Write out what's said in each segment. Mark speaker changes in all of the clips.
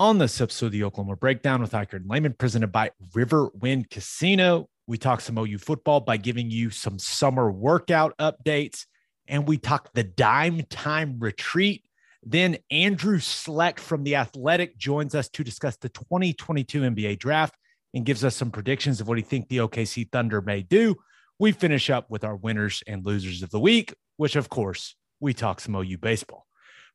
Speaker 1: On this episode of the Oklahoma Breakdown with Ikard and Lehman, presented by Riverwind Casino, we talk some OU football by giving you some summer workout updates, and we talk the dime time retreat. Then Andrew Schlecht from The Athletic joins us to discuss the 2022 NBA draft and gives us some predictions of what he thinks the OKC Thunder may do. We finish up with our winners and losers of the week, which, of course, we talk some OU baseball.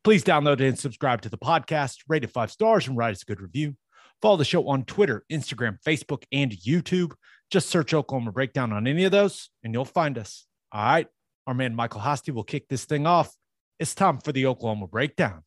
Speaker 1: Please download and subscribe to the podcast, rate it five stars, and write us a good review. Follow the show on Twitter, Instagram, Facebook, and YouTube. Just search Oklahoma Breakdown on any of those, and you'll find us. All right. Our man Michael Hosty will kick this thing off. It's time for the Oklahoma Breakdown.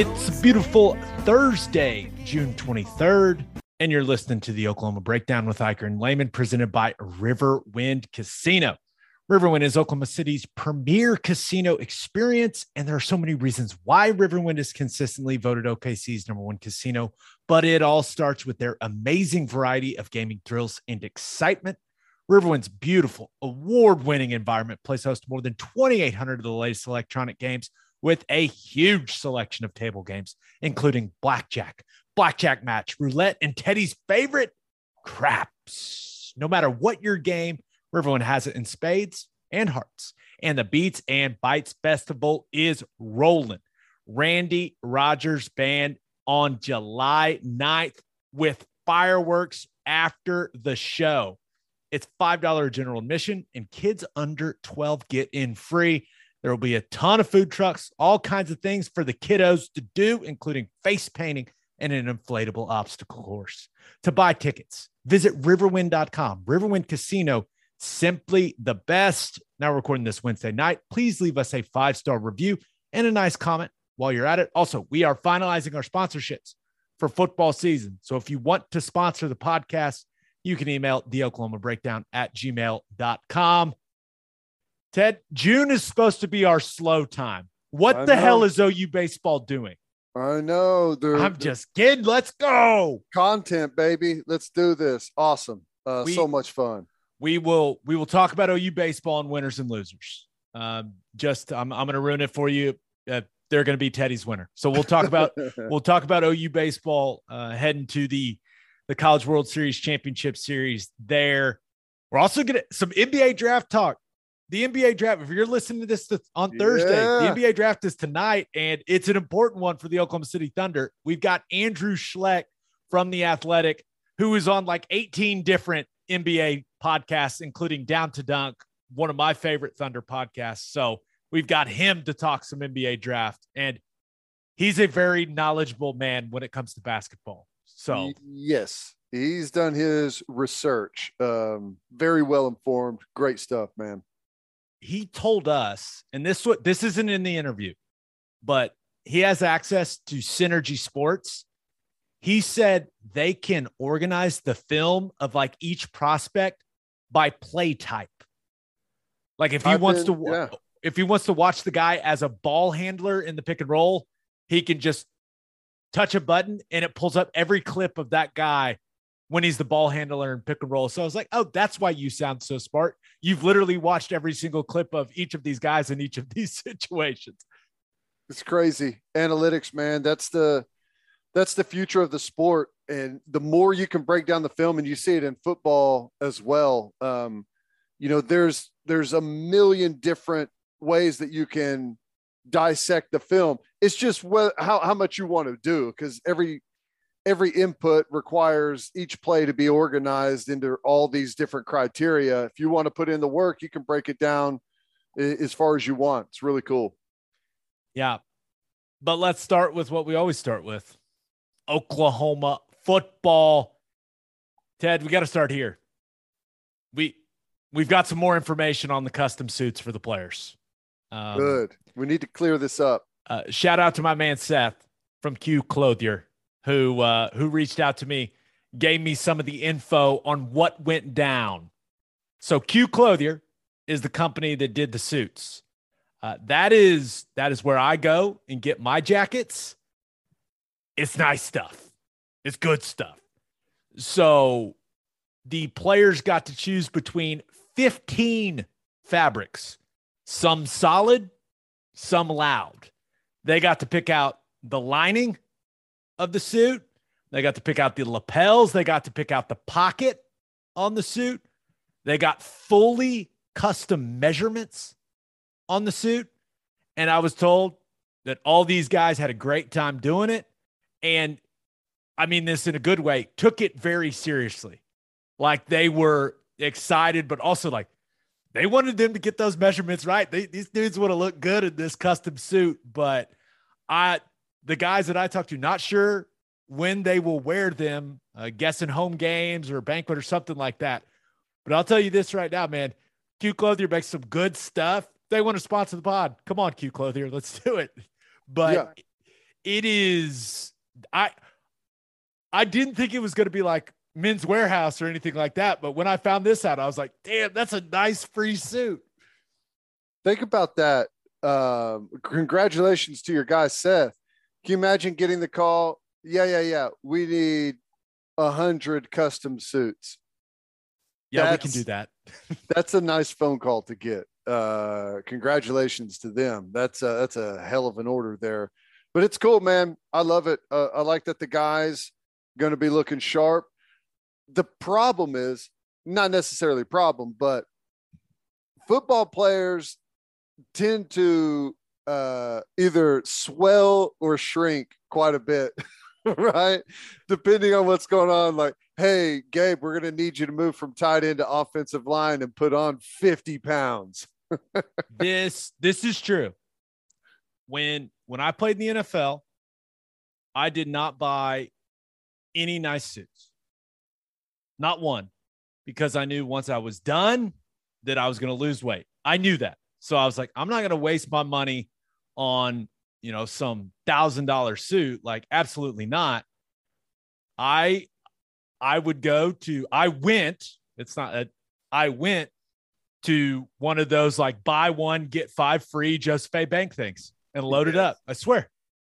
Speaker 2: It's
Speaker 1: a beautiful Thursday, June 23rd, and you're listening to the Oklahoma Breakdown with Ikard and Lehman, presented by Riverwind Casino. Riverwind is Oklahoma City's premier casino experience, and there are so many reasons why Riverwind is consistently voted OKC's number one casino, but it all starts with their amazing variety of gaming thrills and excitement. Riverwind's beautiful, award winning environment plays host to more than 2,800 of the latest electronic games with a huge selection of table games, including blackjack, blackjack match, roulette, and Teddy's favorite, craps. No matter what your game, Riverwind has it in spades and hearts. And the Beats and Bites Festival is rolling. Randy Rogers Band on July 9th with fireworks after the show. It's $5 general admission, and kids under 12 get in free. There will be a ton of food trucks, all kinds of things for the kiddos to do, including face painting and an inflatable obstacle course. To buy tickets, visit riverwind.com. Riverwind Casino, simply the best. Now, recording this Wednesday night. Please leave us a five star review and a nice comment while you're at it. Also, we are finalizing our sponsorships for football season. So if you want to sponsor the podcast, you can email the Oklahoma breakdown at gmail.com. Ted, June is supposed to be our slow time. What
Speaker 3: I
Speaker 1: the
Speaker 3: know.
Speaker 1: hell is OU baseball doing?
Speaker 3: I know. They're,
Speaker 1: I'm just kidding. Let's go.
Speaker 3: content, baby. Let's do this. Awesome. Uh,
Speaker 1: We-
Speaker 3: so much fun.
Speaker 1: We will we will talk about OU baseball and winners and losers. Um, just I'm I'm gonna ruin it for you. Uh, they're gonna be Teddy's winner. So we'll talk about we'll talk about OU baseball uh, heading to the the College World Series championship series there. We're also gonna some NBA draft talk. The NBA draft. If you're listening to this th- on Thursday,
Speaker 3: Yeah.
Speaker 1: the NBA draft is tonight, and it's an important one for the Oklahoma City Thunder. We've got Andrew Schlecht from the Athletic, who is on like 18 different NBA podcasts, including Down to Dunk, one of my favorite Thunder podcasts. So we've got him to talk some NBA draft, and he's a very knowledgeable man when it comes to basketball. So
Speaker 3: yes, he's done his research. Um, very well informed. Great stuff, man.
Speaker 1: He told us, and this what this isn't in the interview, but he has access to Synergy Sports. He said they can organize the film of like each prospect by play type. Like if he
Speaker 3: I've
Speaker 1: wants to
Speaker 3: been-
Speaker 1: wa-
Speaker 3: yeah.
Speaker 1: if he wants to watch the guy as a ball handler in the pick and roll, he can just touch a button and it pulls up every clip of that guy when he's the ball handler and pick and roll. So I was like, oh, that's why you sound so smart. You've literally watched every single clip of each of these guys in each of these situations.
Speaker 3: It's crazy. Analytics, man. That's the that's the future of the sport. And the more you can break down the film, and you see it in football as well. Um, you know, there's there's a million different ways that you can dissect the film. It's just what how how much you want to do because every every input requires each play to be organized into all these different criteria. If you want to put in the work, you can break it down as far as you want. It's really cool.
Speaker 1: Yeah. But let's start with what we always start with Oklahoma football. Ted, we got to start here. We we've got some more information on the custom suits for the players.
Speaker 3: Um, Good. We need to clear this up.
Speaker 1: Uh, shout out to my man Seth from Q Clothier, who uh, who reached out to me, gave me some of the info on what went down. So Q Clothier is the company that did the suits. Uh, that is that is where I go and get my jackets. It's nice stuff. It's good stuff. So the players got to choose between 15 fabrics, some solid, some loud. They got to pick out the lining of the suit. They got to pick out the lapels. They got to pick out the pocket on the suit. They got fully custom measurements on the suit. And I was told that all these guys had a great time doing it. And I mean this in a good way, took it very seriously. Like they were excited, but also like they wanted them to get those measurements right. They, these dudes want to look good in this custom suit. But I, the guys that I talked to, not sure when they will wear them, uh, guessing home games or banquet or something like that. But I'll tell you this right now, man. Q Clothier makes some good stuff they want to sponsor the pod. Come on, Q Clothier, let's do it. But yeah. it is I I didn't think it was going to be like Men's warehouse or anything like that. But when I found this out, I was like, damn, that's a nice free suit.
Speaker 3: Think about that. Um, congratulations to your guy Seth. Can you imagine getting the call? Yeah, yeah, yeah. We need a hundred custom suits.
Speaker 1: Yeah, that's, we can do that.
Speaker 3: that's a nice phone call to get uh, congratulations to them. That's a, that's a hell of an order there, but it's cool, man. I love it. Uh, I like that the guys going to be looking sharp. The problem is not necessarily problem, but football players tend to uh, either swell or shrink quite a bit, right? Depending on what's going on. Like, hey, Gabe, we're going to need you to move from tight end to offensive line and put on 50 pounds
Speaker 1: this this is true. When when I played in the NFL, I did not buy any nice suits. Not one. Because I knew once I was done that I was going to lose weight. I knew that. So I was like, I'm not going to waste my money on, you know, some thousand dollar suit. Like, absolutely not. I I would go to I went, it's not a I went to one of those like buy one get five free Just Joseph Bank things and load yes. it up. I swear.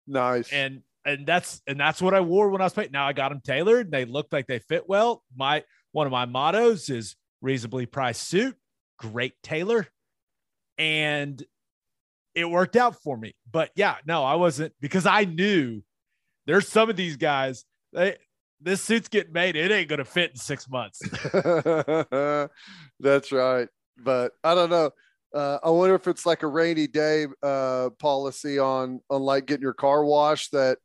Speaker 3: Nice.
Speaker 1: And and that's and that's what I wore when I was playing. Now I got them tailored. And they look like they fit well. My one of my mottos is reasonably priced suit, great tailor, and it worked out for me. But yeah, no, I wasn't because I knew there's some of these guys. They this suit's getting made. It ain't gonna fit in six months.
Speaker 3: That's right but I don't know. Uh, I wonder if it's like a rainy day uh, policy on on like getting your car washed that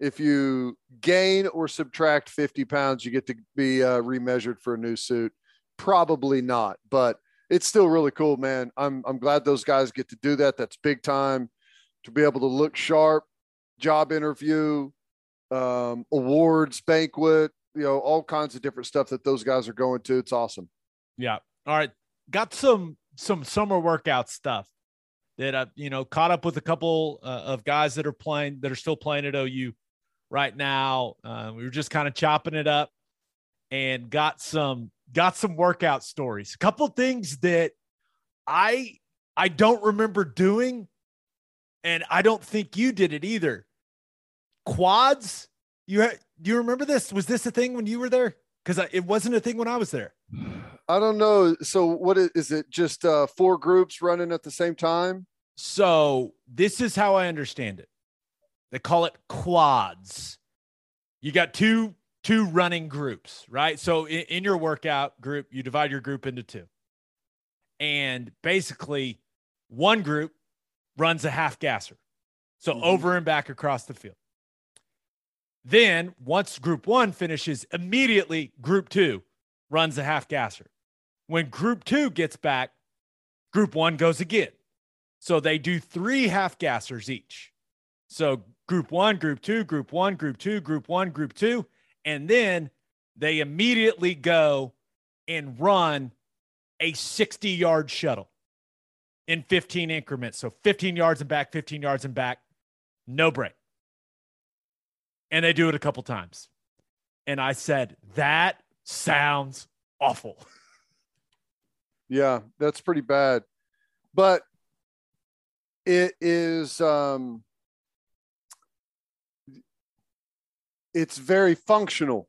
Speaker 3: if you gain or subtract 50 pounds, you get to be uh, remeasured for a new suit. Probably not, but it's still really cool, man. I'm I'm glad those guys get to do that. That's big time to be able to look sharp. Job interview, um, awards, banquet, you know, all kinds of different stuff that those guys are going to. It's awesome.
Speaker 1: Yeah. All right got some some summer workout stuff that I, you know, caught up with a couple uh, of guys that are playing that are still playing at OU right now. Uh, we were just kind of chopping it up and got some got some workout stories. A couple things that I I don't remember doing, and I don't think you did it either. Quads. You ha- do you remember this? Was this a thing when you were there? Because it wasn't a thing when I was there.
Speaker 3: I don't know. So what is, is it? Just uh, four groups running at the same time?
Speaker 1: So this is how I understand it. They call it quads. You got two two running groups, right? So in, in your workout group, you divide your group into two. And basically, one group runs a half gasser. So
Speaker 3: Mhm.
Speaker 1: over and back across the field. Then, once group one finishes, immediately group two runs a half gasser. When group two gets back, group one goes again. So they do three half gassers each. So group one, group two, group one, group two, group one, group two. And then they immediately go and run a 60 yard shuttle in 15 increments. So 15 yards and back, 15 yards and back, no break. And they do it a couple times. And I said, that sounds awful.
Speaker 3: Yeah, that's pretty bad. But it is um it's very functional.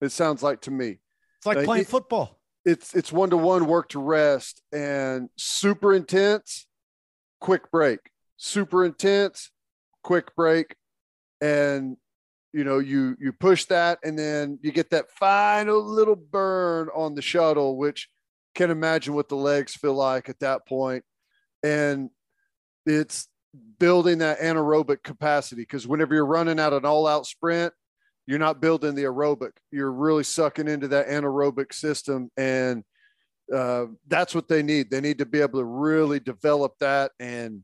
Speaker 3: It sounds like to me.
Speaker 1: It's like
Speaker 3: Like,
Speaker 1: playing
Speaker 3: it-
Speaker 1: football.
Speaker 3: It's it's one to one work to rest and super intense, quick break. Super intense, quick break. And you know, you you push that and then you get that final little burn on the shuttle, which can imagine what the legs feel like at that point. And it's building that anaerobic capacity because whenever you're running out an all-out sprint, you're not building the aerobic. You're really sucking into that anaerobic system, and uh, that's what they need. They need to be able to really develop that, and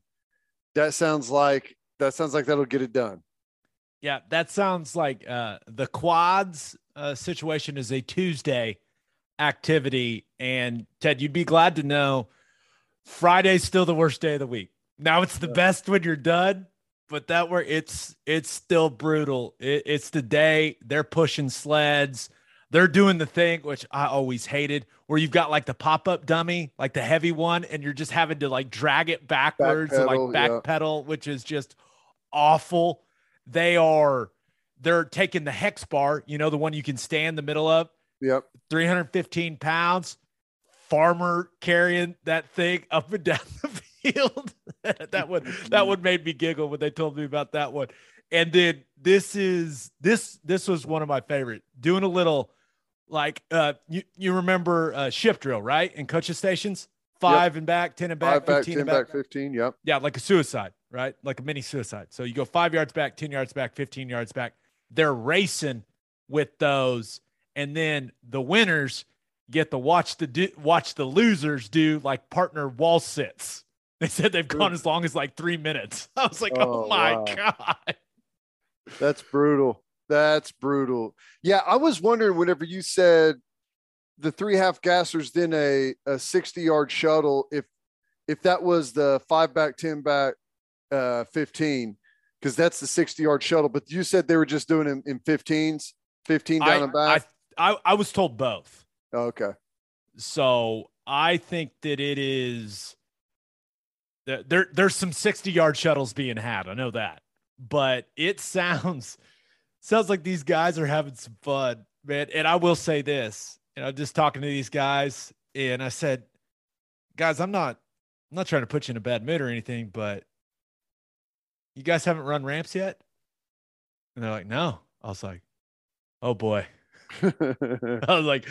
Speaker 3: that sounds like that sounds like that'll get it done.
Speaker 1: Yeah, that sounds like uh, the quads uh, situation is a Tuesday activity. And Ted, you'd be glad to know Friday's still the worst day of the week. Now it's the best when you're done, but that where it's it's still brutal. It, it's the day they're pushing sleds. They're doing the thing which I always hated, where you've got like the pop up dummy, like the heavy one, and you're just having to like drag it backwards and like
Speaker 3: Backpedal, yeah.
Speaker 1: back pedal, which is just awful. They are they're taking the hex bar, you know, the one you can stand in the middle of,
Speaker 3: Yep.
Speaker 1: 315 pounds, farmer carrying that thing up and down the field. that one that one made me giggle when they told me about that one. And then this is this this was one of my favorite. Doing a little like uh you, you remember uh shift drill, right? In coaches stations, five and back, 10 and back,
Speaker 3: Five back,
Speaker 1: 15
Speaker 3: ten
Speaker 1: and back.
Speaker 3: back, fifteen. Yep.
Speaker 1: Yeah, like a suicide, right? Like a mini suicide. So you go five yards back, 10 yards back, 15 yards back. They're racing with those. And then the winners get to watch the do, watch the losers do like partner wall sits. They said they've gone as long as like three minutes. I was like, oh,
Speaker 3: Oh,
Speaker 1: my
Speaker 3: wow.
Speaker 1: God.
Speaker 3: That's brutal. That's brutal. Yeah, I was wondering whenever you said the three half gassers, then a, a 60 yard shuttle, if if that was the five back, 10 back, uh, 15, because that's the 60 yard shuttle. But you said they were just doing it in 15s, 15 down
Speaker 1: I,
Speaker 3: and back.
Speaker 1: I, I, I was told both.
Speaker 3: Okay.
Speaker 1: So I think that it is there, there there's some 60 yard shuttles being had. I know that. But it sounds sounds like these guys are having some fun, man. And I will say this, you know, just talking to these guys, and I said, guys, I'm not I'm not trying to put you in a bad mood or anything, but you guys haven't run ramps yet? And they're like, no. I was like, oh boy. I was like,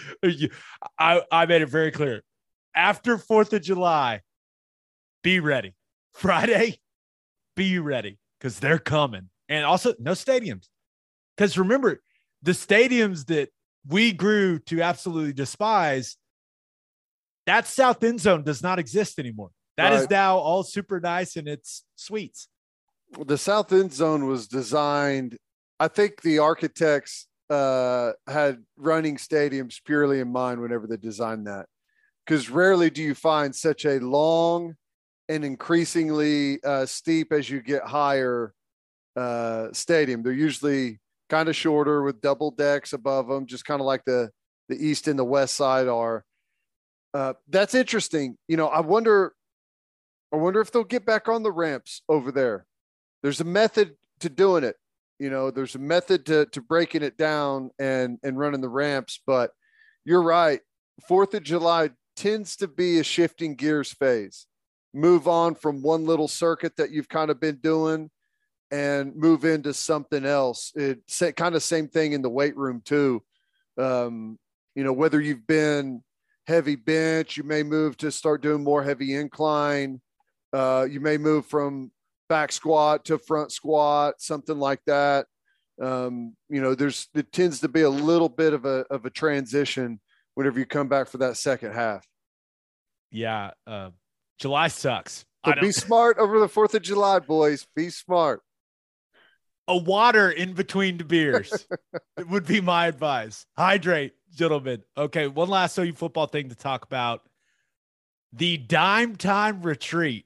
Speaker 1: I, I made it very clear. After 4th of July, be ready. Friday, be ready because they're coming. And also, no stadiums. Because remember, the stadiums that we grew to absolutely despise, that south end zone does not exist anymore. That is
Speaker 3: Right.
Speaker 1: now all super nice and it's sweets.
Speaker 3: the south end zone was designed i think the architects uh, had running stadiums purely in mind whenever they designed that because rarely do you find such a long and increasingly uh, steep as you get higher uh, stadium. They're usually kind of shorter with double decks above them just kind of like the the east and the west side are. Uh, that's interesting. You know i wonder i wonder if they'll get back on the ramps over there. There's a method to doing it you know there's a method to to breaking it down and and running the ramps but you're right. Fourth of july tends to be a shifting gears phase move on from one little circuit that you've kind of been doing and move into something else it's kind of same thing in the weight room too um you know whether you've been heavy bench. You may move to start doing more heavy incline. Uh, you may move from back squat to front squat, something like that. Um, you know, there's it tends to be a little bit of a of a transition whenever you come back for that second half.
Speaker 1: Yeah, uh, July sucks.
Speaker 3: So be smart over the Fourth of July, boys. Be smart.
Speaker 1: A water in between the beers would be my advice. Hydrate, gentlemen. Okay, one last OU football thing to talk about: the Dime Time Retreat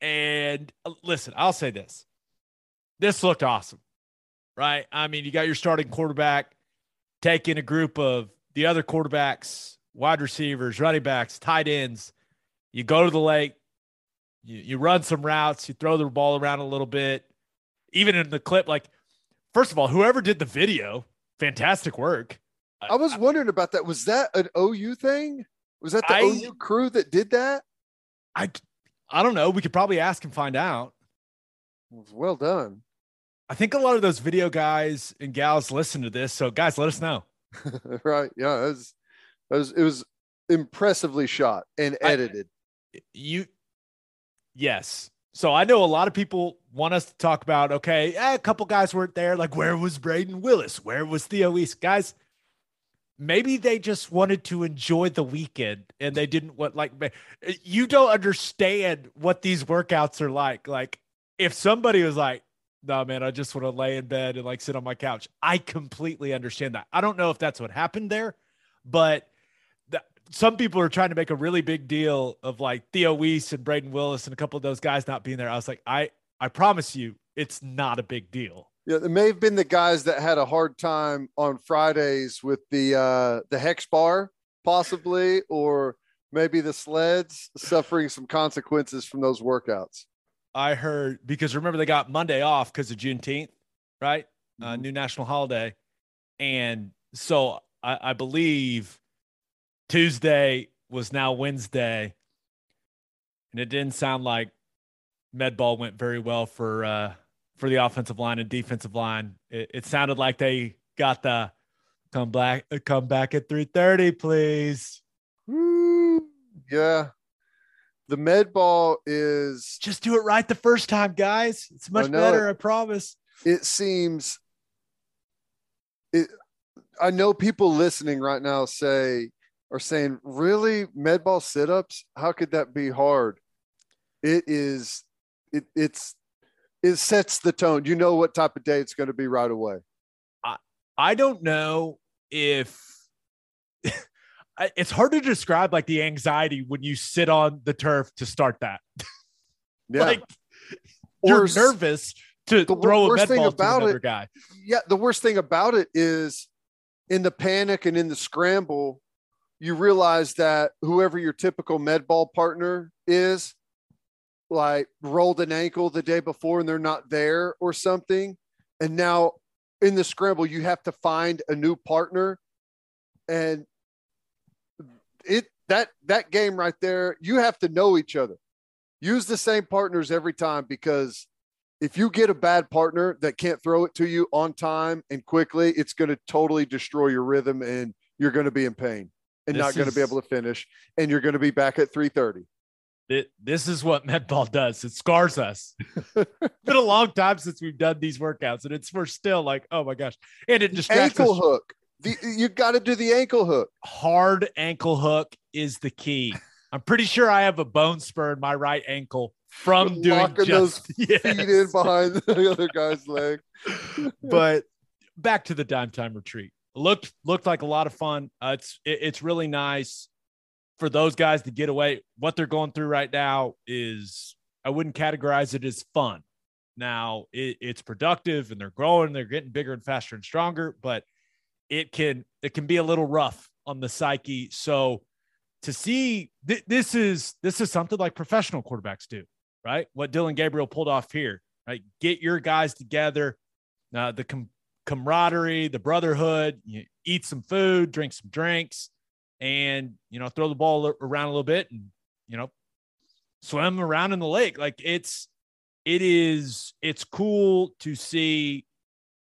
Speaker 1: And uh, listen, I'll say this. This looked awesome, right? I mean, you got your starting quarterback taking a group of the other quarterbacks, wide receivers, running backs, tight ends. You go to the lake, you, you run some routes, you throw the ball around a little bit. Even in the clip, like, first of all, whoever did the video, fantastic work.
Speaker 3: I was wondering about that. Was that an OU thing? Was that the
Speaker 1: I-
Speaker 3: OU crew that did that?
Speaker 1: I, I don't know. We could probably ask and find out.
Speaker 3: Well done.
Speaker 1: I think a lot of those video guys and gals listen to this. So, guys, let us know.
Speaker 3: right. Yeah. It was, it was, it was impressively shot and
Speaker 1: I-
Speaker 3: edited.
Speaker 1: You, yes. So I know a lot of people want us to talk about. Okay, eh, a couple guys weren't there. Like, where was Braden Willis? Where was Theo Wease? Guys, maybe they just wanted to enjoy the weekend and they didn't want like you don't understand what these workouts are like. Like, if somebody was like, "No, man, I just want to lay in bed and like sit on my couch," I completely understand that. I don't know if that's what happened there, but some people are trying to make a really big deal of like Theo Wease and Braden Willis and a couple of those guys not being there. I was like, I I promise you, it's not a big deal.
Speaker 3: Yeah, it may have been the guys that had a hard time on Fridays with the uh the hex bar, possibly, or maybe the sleds suffering some consequences from those workouts.
Speaker 1: I heard because remember they got Monday off because of Juneteenth, right? Uh,
Speaker 3: Mhm.
Speaker 1: new national holiday, and so I, I believe Tuesday was now Wednesday, and it didn't sound like med ball went very well for uh, for the offensive line and defensive line. It, it sounded like they got the come back come back at three thirty, please.
Speaker 3: Yeah. The med ball is
Speaker 1: Just do it right the first time, guys. It's much
Speaker 3: know
Speaker 1: better,
Speaker 3: it.
Speaker 1: I promise.
Speaker 3: it seems it I know people listening right now say are saying, really med ball sit-ups? How could that be hard? It is it it's it sets the tone. You know what type of day it's going to be right away.
Speaker 1: I I don't know if it's hard to describe like the anxiety when you sit on the turf to start that.
Speaker 3: Yeah.
Speaker 1: Like
Speaker 3: Or
Speaker 1: you're nervous to
Speaker 3: the
Speaker 1: throw a med
Speaker 3: thing
Speaker 1: ball to
Speaker 3: about
Speaker 1: another
Speaker 3: it-
Speaker 1: guy.
Speaker 3: yeah, the worst thing about it is in the panic and in the scramble, you realize that whoever your typical med ball partner is, like rolled an ankle the day before and they're not there or something. And now in the scramble, you have to find a new partner. And it that that game right there, you have to know each other. Use the same partners every time because if you get a bad partner that can't throw it to you on time and quickly, it's going to totally destroy your rhythm and you're going to be in pain and
Speaker 1: This
Speaker 3: not going to be able to finish and you're going to be back at 3:30.
Speaker 1: It- this is what med ball does. It scars us. it's been a long time since we've done these workouts, and it's we're still like, oh my gosh, and it distracts
Speaker 3: Ankle
Speaker 1: us.
Speaker 3: hook. The, you got to do the ankle hook.
Speaker 1: Hard ankle hook is the key. I'm pretty sure I have a bone spur in my right ankle from doing
Speaker 3: Locking
Speaker 1: just
Speaker 3: those
Speaker 1: yes.
Speaker 3: feet in behind the other guy's leg.
Speaker 1: but back to the dime time retreat. Looked looked like a lot of fun. Uh, it's it- it's really nice for those guys to get away. What they're going through right now is I wouldn't categorize it as fun. Now it, it's productive and they're growing, they're getting bigger and faster and stronger, but it can it can be a little rough on the psyche. So to see th- this is this is something like professional quarterbacks do, right? What Dillon Gabriel pulled off here, right? Get your guys together, uh, the com- camaraderie, the brotherhood. You eat some food, drink some drinks, and you know throw the ball around a little bit, and you know swim around in the lake. Like it's it is it's cool to see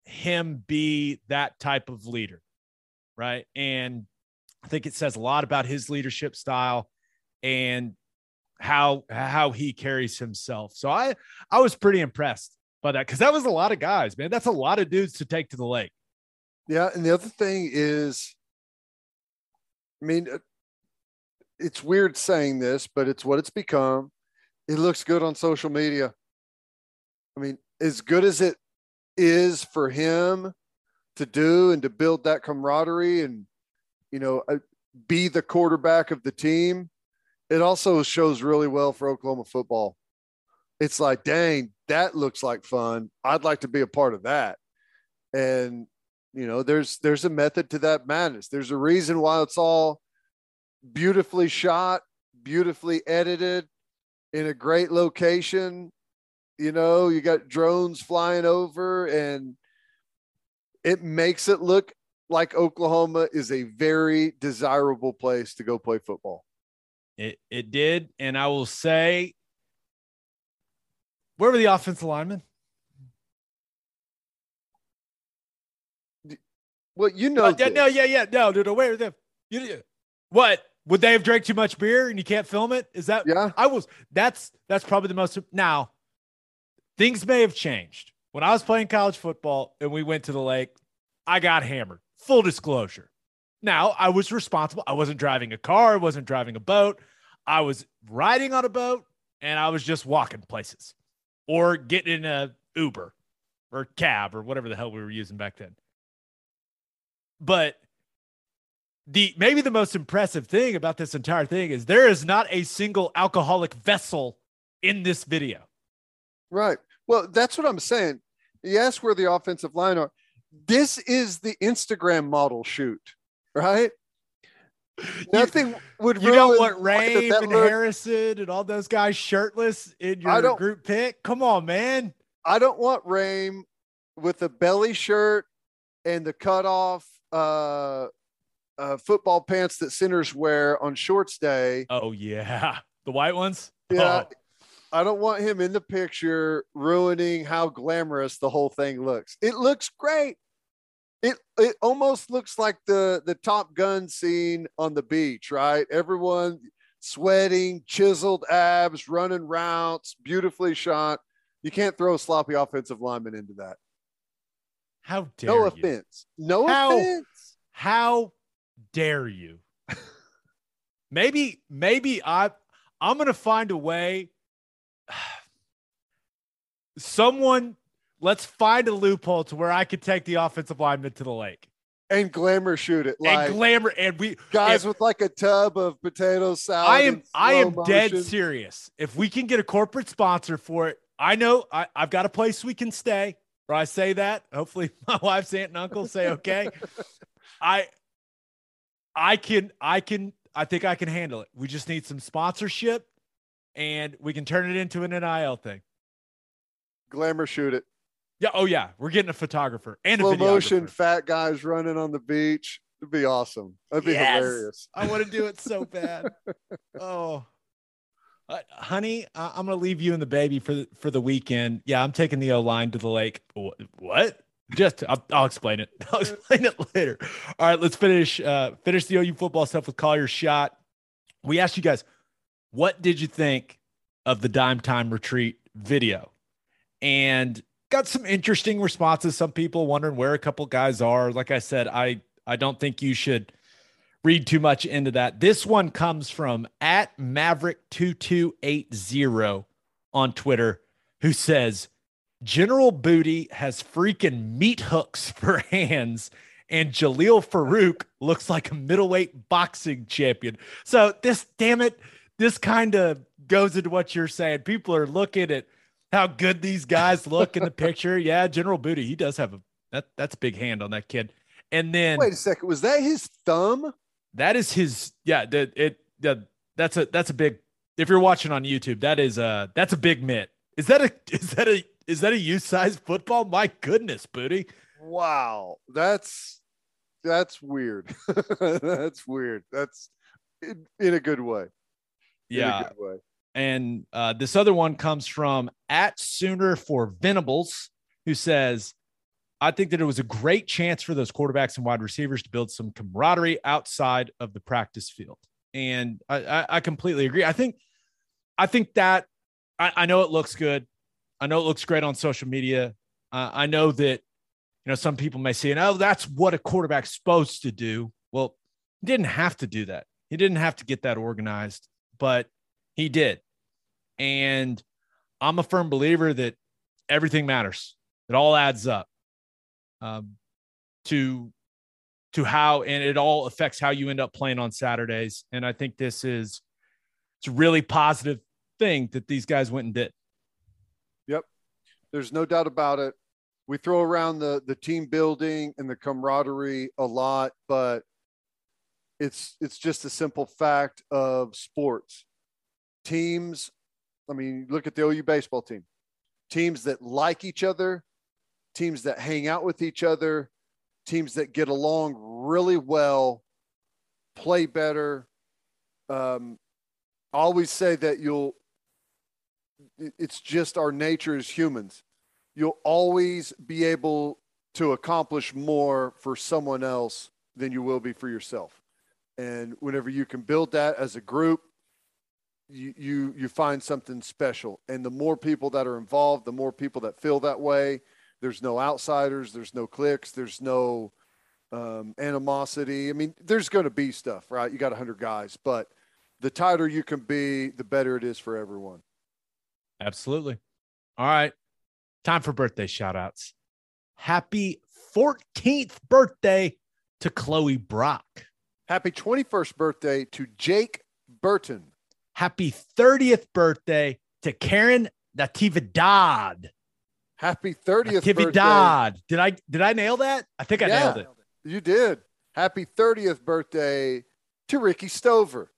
Speaker 1: him be that type of leader, right? And I think it says a lot about his leadership style and how how he carries himself. So I I was pretty impressed by that because that was a lot of guys, man. That's a lot of dudes to take to the lake.
Speaker 3: Yeah, and the other thing is, I mean, uh, it's weird saying this, but it's what it's become. It looks good on social media. I mean, as good as it is for him to do and to build that camaraderie and, you know, uh, be the quarterback of the team, it also shows really well for Oklahoma football. It's like, dang, that looks like fun. I'd like to be a part of that. And you know there's there's a method to that madness. There's a reason why it's all beautifully shot beautifully edited in a great location. You know you got drones flying over and it makes it look like oklahoma is a very desirable place to go play football.
Speaker 1: It it did, and I will say, where were the offensive linemen?
Speaker 3: Well you know
Speaker 1: Uh, no, yeah, yeah, no, no, no. Are them? You, what would they have drank too much beer and you can't film it? Is that?
Speaker 3: yeah
Speaker 1: I was. That's that's probably the most. Now, things may have changed. When I was playing college football and we went to the lake, I got hammered. Full disclosure. Now I was responsible. I wasn't driving a car. I wasn't driving a boat. I was riding on a boat and I was just walking places or getting in a Uber or cab or whatever the hell we were using back then. But the maybe the most impressive thing about this entire thing is there is not a single alcoholic vessel in this video.
Speaker 3: Right. Well, that's what I'm saying. Yes, where the offensive line are. This is the Instagram model shoot, right? Nothing would
Speaker 1: You don't want
Speaker 3: the way that
Speaker 1: Rain
Speaker 3: that
Speaker 1: and
Speaker 3: look-
Speaker 1: Harrison and all those guys shirtless in your group pick. Come on, man.
Speaker 3: I don't want Raym with a belly shirt and the cutoff uh, uh, football pants that centers wear on shorts day.
Speaker 1: Oh yeah, the white ones.
Speaker 3: Yeah.
Speaker 1: Oh,
Speaker 3: I don't want him in the picture ruining how glamorous the whole thing looks. It looks great. It it almost looks like the the Top Gun scene on the beach, right? Everyone sweating, chiseled abs, running routes, beautifully shot. You can't throw a sloppy offensive lineman into that.
Speaker 1: How dare
Speaker 3: No
Speaker 1: you?
Speaker 3: offense. No
Speaker 1: How-
Speaker 3: offense.
Speaker 1: How dare you? maybe, maybe I I'm gonna find a way. Someone, let's find a loophole to where I could take the offensive lineman to the lake
Speaker 3: And glamour shoot it. Like
Speaker 1: and glamour. And we
Speaker 3: guys
Speaker 1: if-
Speaker 3: with like a tub of potato salad.
Speaker 1: I am I am
Speaker 3: slow
Speaker 1: dead serious. If we can get a corporate sponsor for it, I know I, I've got a place we can stay. Or I say that. Hopefully, my wife's aunt and uncle say okay. I I can I can I think I can handle it. We just need some sponsorship, and we can turn it into an NIL thing.
Speaker 3: Glamour shoot it.
Speaker 1: Yeah. Oh yeah, we're getting a photographer and a
Speaker 3: slow motion fat guys running on the beach. It'd be awesome. That'd be
Speaker 1: Yes.
Speaker 3: hilarious.
Speaker 1: I want to do it so bad. oh, Uh, honey, I- I'm gonna leave you and the baby for the, for the weekend. Yeah, I'm taking the O line to the lake. Wh- What? Just I'll, I'll explain it. I'll explain it later. All right, let's finish uh finish the OU football stuff with call your shot. We asked you guys, what did you think of the dime time retreat video? And got some interesting responses. Some people wondering where a couple guys are. Like I said, I I don't think you should read too much into that. This one comes from at Maverick2280 on Twitter, who says, General Booty has freaking meat hooks for hands, and Jalil Farooq looks like a middleweight boxing champion. So, this, damn it, this kind of goes into what you're saying. People are looking at how good these guys look in the picture. Yeah, General Booty, he does have a that that's a big hand on that kid. And then
Speaker 3: Wait a second. Was that his thumb?
Speaker 1: That is his yeah, it the, that's a that's a big if you're watching on YouTube, that is a that's a big mitt. Is that a is that a is that a youth size football? My goodness, Booty.
Speaker 3: Wow. That's that's weird. that's weird. That's in, in a good way. In a
Speaker 1: Yeah.
Speaker 3: good way.
Speaker 1: And uh, this other one comes from at Sooner for Venables, who says, I think that it was a great chance for those quarterbacks and wide receivers to build some camaraderie outside of the practice field. And I, I, I completely agree. I think, I think that I, I know it looks good. I know it looks great on social media. Uh, I know that, you know, some people may say, oh, that's what a quarterback's supposed to do. Well, he didn't have to do that. He didn't have to get that organized, but he did. And I'm a firm believer that everything matters. It all adds up um, to to how, and it all affects how you end up playing on Saturdays. And I think this is it's a really positive thing that these guys went and did. Yep.
Speaker 3: There's no doubt about it. We throw around the the team building and the camaraderie a lot, but it's it's just a simple fact of sports. Teams, I mean, look at the OU baseball team. Teams that like each other, teams that hang out with each other, teams that get along really well, play better. Um, I always say that you'll it's just our nature as humans. You'll always be able to accomplish more for someone else than you will be for yourself. And whenever you can build that as a group, you you you find something special. And the more people that are involved, the more people that feel that way. There's no outsiders. There's no cliques. There's no um, animosity. I mean, there's going to be stuff, right? You got 100 guys, but the tighter you can be, the better it is for everyone.
Speaker 1: Absolutely. All right. Time for birthday shout outs. Happy 14th birthday to Chloe Brock.
Speaker 3: Happy 21st birthday to Jake Burton.
Speaker 1: Happy 30th birthday to Karen Natividad.
Speaker 3: Happy 30th birthday.
Speaker 1: Natividad. Did I did I nail that? I think I
Speaker 3: Yeah.
Speaker 1: nailed it.
Speaker 3: You did. Happy 30th birthday to Ricky Stover.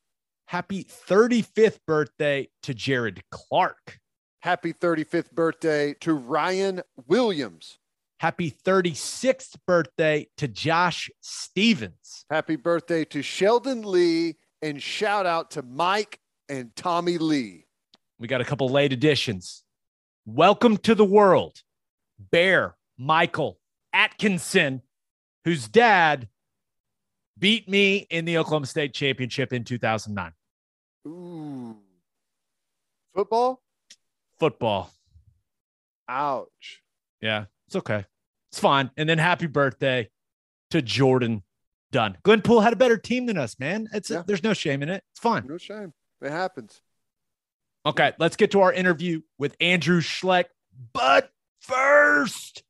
Speaker 1: Happy 35th birthday to Jared Clark.
Speaker 3: Happy 35th birthday to Ryan Williams.
Speaker 1: Happy 36th birthday to Josh Stevens.
Speaker 3: Happy birthday to Sheldon Lee. And shout out to Mike and Tommy Lee.
Speaker 1: We got a couple late additions. Welcome to the world, Bear Michael Atkinson, whose dad beat me in the Oklahoma State Championship in 2009.
Speaker 3: Ooh. Football?
Speaker 1: Football.
Speaker 3: Ouch.
Speaker 1: Yeah, it's okay. It's fine. And then happy birthday to Jordan Dunn. Glenpool had a better team than us, man. It's
Speaker 3: Yeah.
Speaker 1: there's no shame in it. It's fine.
Speaker 3: No shame. It happens.
Speaker 1: Okay, let's get to our interview with Andrew Schlecht. But first,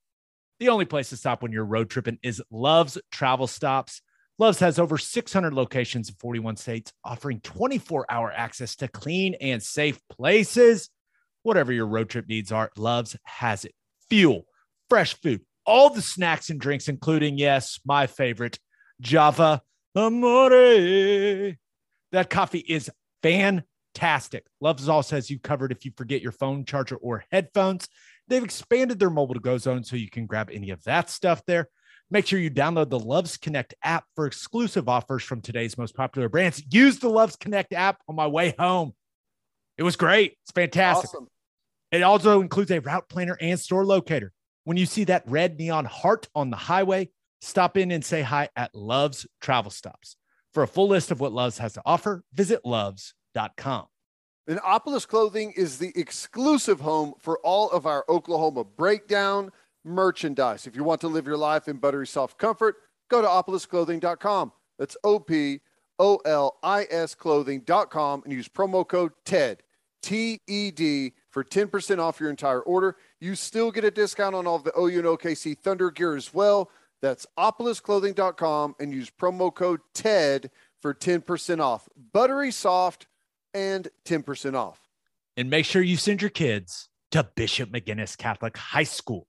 Speaker 1: the only place to stop when you're road tripping is Love's Travel Stops. Love's has over 600 locations in 41 states, offering 24 hour access to clean and safe places. Whatever your road trip needs are, Love's has it. Fuel, fresh food, all the snacks and drinks, including, yes, my favorite, Java Amore. That coffee is fantastic. Love's also has you covered if you forget your phone charger or headphones. They've expanded their mobile to go zone so you can grab any of that stuff there. Make sure you download the Loves Connect app for exclusive offers from today's most popular brands. Use the Loves Connect app on my way home. It was great. It's fantastic.
Speaker 3: Awesome.
Speaker 1: It also includes a route planner and store locator. When you see that red neon heart on the highway, stop in and say hi at Love's Travel Stops. For a full list of what Love's has to offer, visit loves.com.
Speaker 3: Innopolis Clothing is the exclusive home for all of our Oklahoma breakdown merchandise. If you want to live your life in buttery soft comfort, go to opolisclothing.com. That's O P O L I S clothing.com and use promo code TED, T E D, for 10% off your entire order. You still get a discount on all of the OU and OKC Thunder gear as well. That's opolisclothing.com and use promo code TED for 10% off. Buttery soft and 10% off.
Speaker 1: And make sure you send your kids to Bishop McGuinness Catholic High School.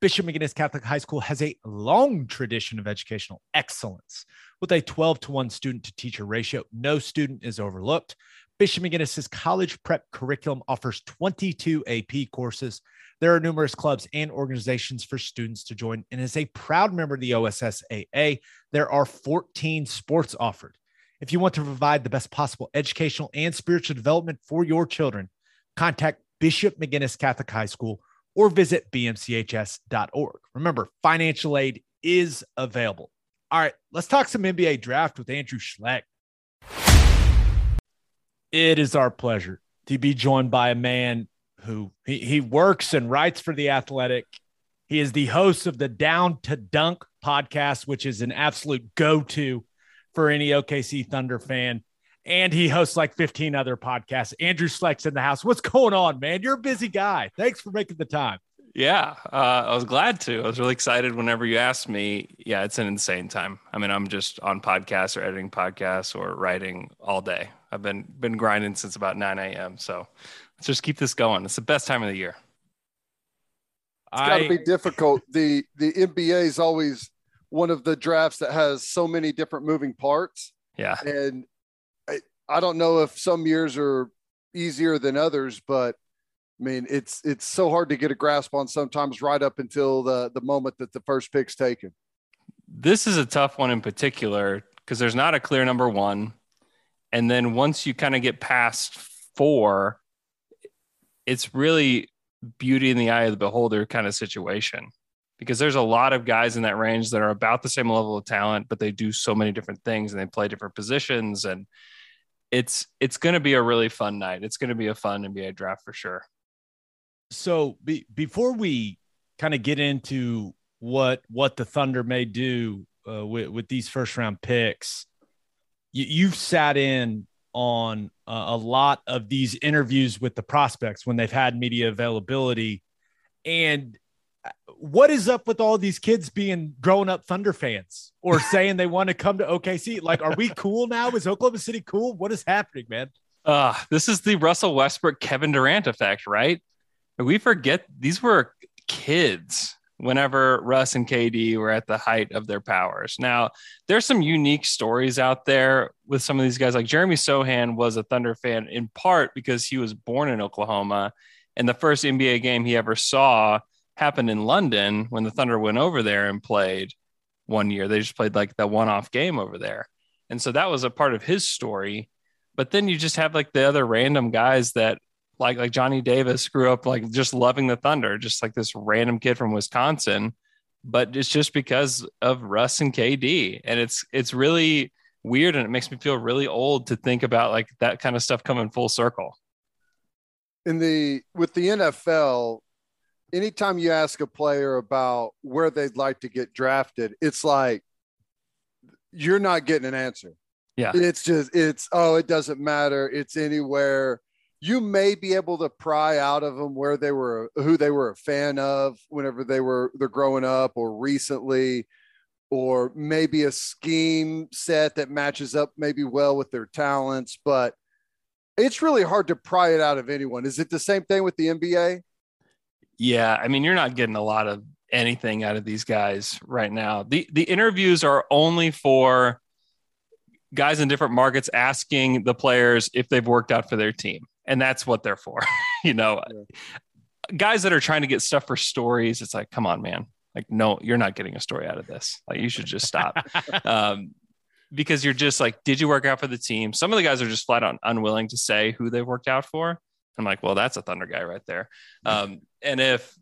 Speaker 1: Bishop McGuinness Catholic High School has a long tradition of educational excellence. With a 12 to 1 student to teacher ratio, no student is overlooked. Bishop McGuinness's college prep curriculum offers 22 AP courses. There are numerous clubs and organizations for students to join, and as a proud member of the OSSAA, there are 14 sports offered. If you want to provide the best possible educational and spiritual development for your children, contact Bishop McGuinness Catholic High School or visit bmchs.org. Remember, financial aid is available. All right, let's talk some NBA draft with Andrew Schlecht. It is our pleasure to be joined by a man who he, he works and writes for The Athletic. He is the host of the Down to Dunk podcast, which is an absolute go to for any OKC Thunder fan. And he hosts like 15 other podcasts. Andrew Schlecht's in the house. What's going on, man? You're a busy guy. Thanks for making the time.
Speaker 4: Yeah, uh, I was glad to. I was really excited whenever you asked me. Yeah, it's an insane time. I mean, I'm just on podcasts or editing podcasts or writing all day. I've been been grinding since about 9 a.m. So let's just keep this going. It's the best time of the year.
Speaker 3: It's got to be difficult. the The NBA is always one of the drafts that has so many different moving parts.
Speaker 4: Yeah,
Speaker 3: and I, I don't know if some years are easier than others, but I mean, it's it's so hard to get a grasp on sometimes right up until the the moment that the first pick's taken.
Speaker 4: This is a tough one in particular because there's not a clear number one, and then once you kind of get past four, it's really beauty in the eye of the beholder kind of situation because there's a lot of guys in that range that are about the same level of talent, but they do so many different things and they play different positions. And it's it's going to be a really fun night. It's going to be a fun NBA draft for sure.
Speaker 1: So be, before we kind of get into what what the Thunder may do uh, with with these first round picks, you, you've sat in on uh, a lot of these interviews with the prospects when they've had media availability, and what is up with all these kids being grown up Thunder fans or saying they want to come to OKC? Like, are we cool now? Is Oklahoma City cool? What is happening, man?
Speaker 4: Uh, this is the Russell Westbrook Kevin Durant effect, right? we forget these were kids whenever Russ and KD were at the height of their powers. Now, there's some unique stories out there with some of these guys. Like Jeremy Sochan was a Thunder fan in part because he was born in Oklahoma. And the first NBA game he ever saw happened in London when the Thunder went over there and played one year. They just played like the one off game over there. And so that was a part of his story. But then you just have like the other random guys that like like Johnny Davis grew up like just loving the Thunder, just like this random kid from Wisconsin. But it's just because of Russ and KD, and it's it's really weird, and it makes me feel really old to think about like that kind of stuff coming full circle.
Speaker 3: In the with the NFL, anytime you ask a player about where they'd like to get drafted, it's like you're not getting an answer.
Speaker 4: Yeah.
Speaker 3: It's just, it's, oh, it doesn't matter. It's anywhere you may be able to pry out of them where they were who they were a fan of whenever they were they're growing up or recently or maybe a scheme set that matches up maybe well with their talents but it's really hard to pry it out of anyone is it the same thing with the nba
Speaker 4: yeah i mean you're not getting a lot of anything out of these guys right now the the interviews are only for guys in different markets asking the players if they've worked out for their team and that's what they're for. you know, yeah. guys that are trying to get stuff for stories, it's like, come on, man. Like, no, you're not getting a story out of this. Like, you should just stop. um, because you're just like, did you work out for the team? Some of the guys are just flat out unwilling to say who they've worked out for. I'm like, well, that's a Thunder guy right there. Um, and if,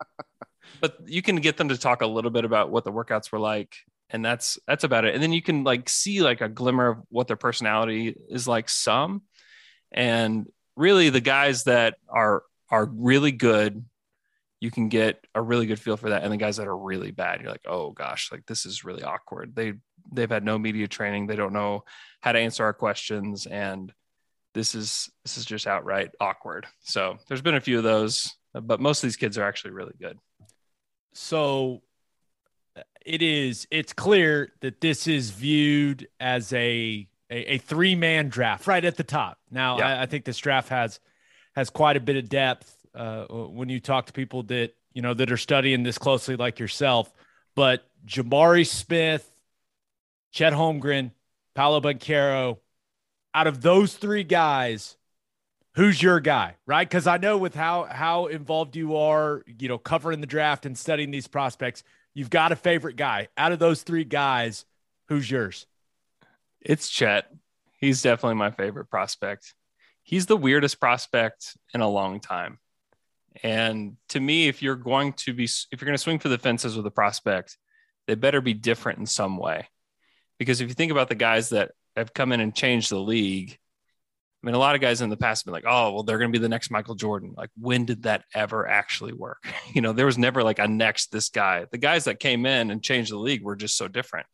Speaker 4: but you can get them to talk a little bit about what the workouts were like, and that's that's about it. And then you can like see like a glimmer of what their personality is like. Some, and really the guys that are are really good you can get a really good feel for that. And the guys that are really bad, you're like, oh gosh, like this is really awkward. They they've had no media training. They don't know how to answer our questions, and this is this is just outright awkward. So there's been a few of those, but most of these kids are actually really good.
Speaker 1: So it is it's clear that this is viewed as a a, a three man draft right at the top. Now
Speaker 4: Yeah.
Speaker 1: I, I think this draft has has quite a bit of depth uh, when you talk to people that you know that are studying this closely like yourself. But Jabari Smith, Chet Holmgren, Paolo Banchero, out of those three guys, who's your guy, right? Because I know with how how involved you are, you know, covering the draft and studying these prospects, you've got a favorite guy. Out of those three guys, who's yours?
Speaker 4: It's Chet. He's definitely my favorite prospect. He's the weirdest prospect in a long time. And to me, if you're going to be, if you're going to swing for the fences with a prospect, they better be different in some way. Because if you think about the guys that have come in and changed the league, I mean, a lot of guys in the past have been like, oh, well, they're going to be the next Michael Jordan. Like, when did that ever actually work? You know, there was never like a next this guy. The guys that came in and changed the league were just so different.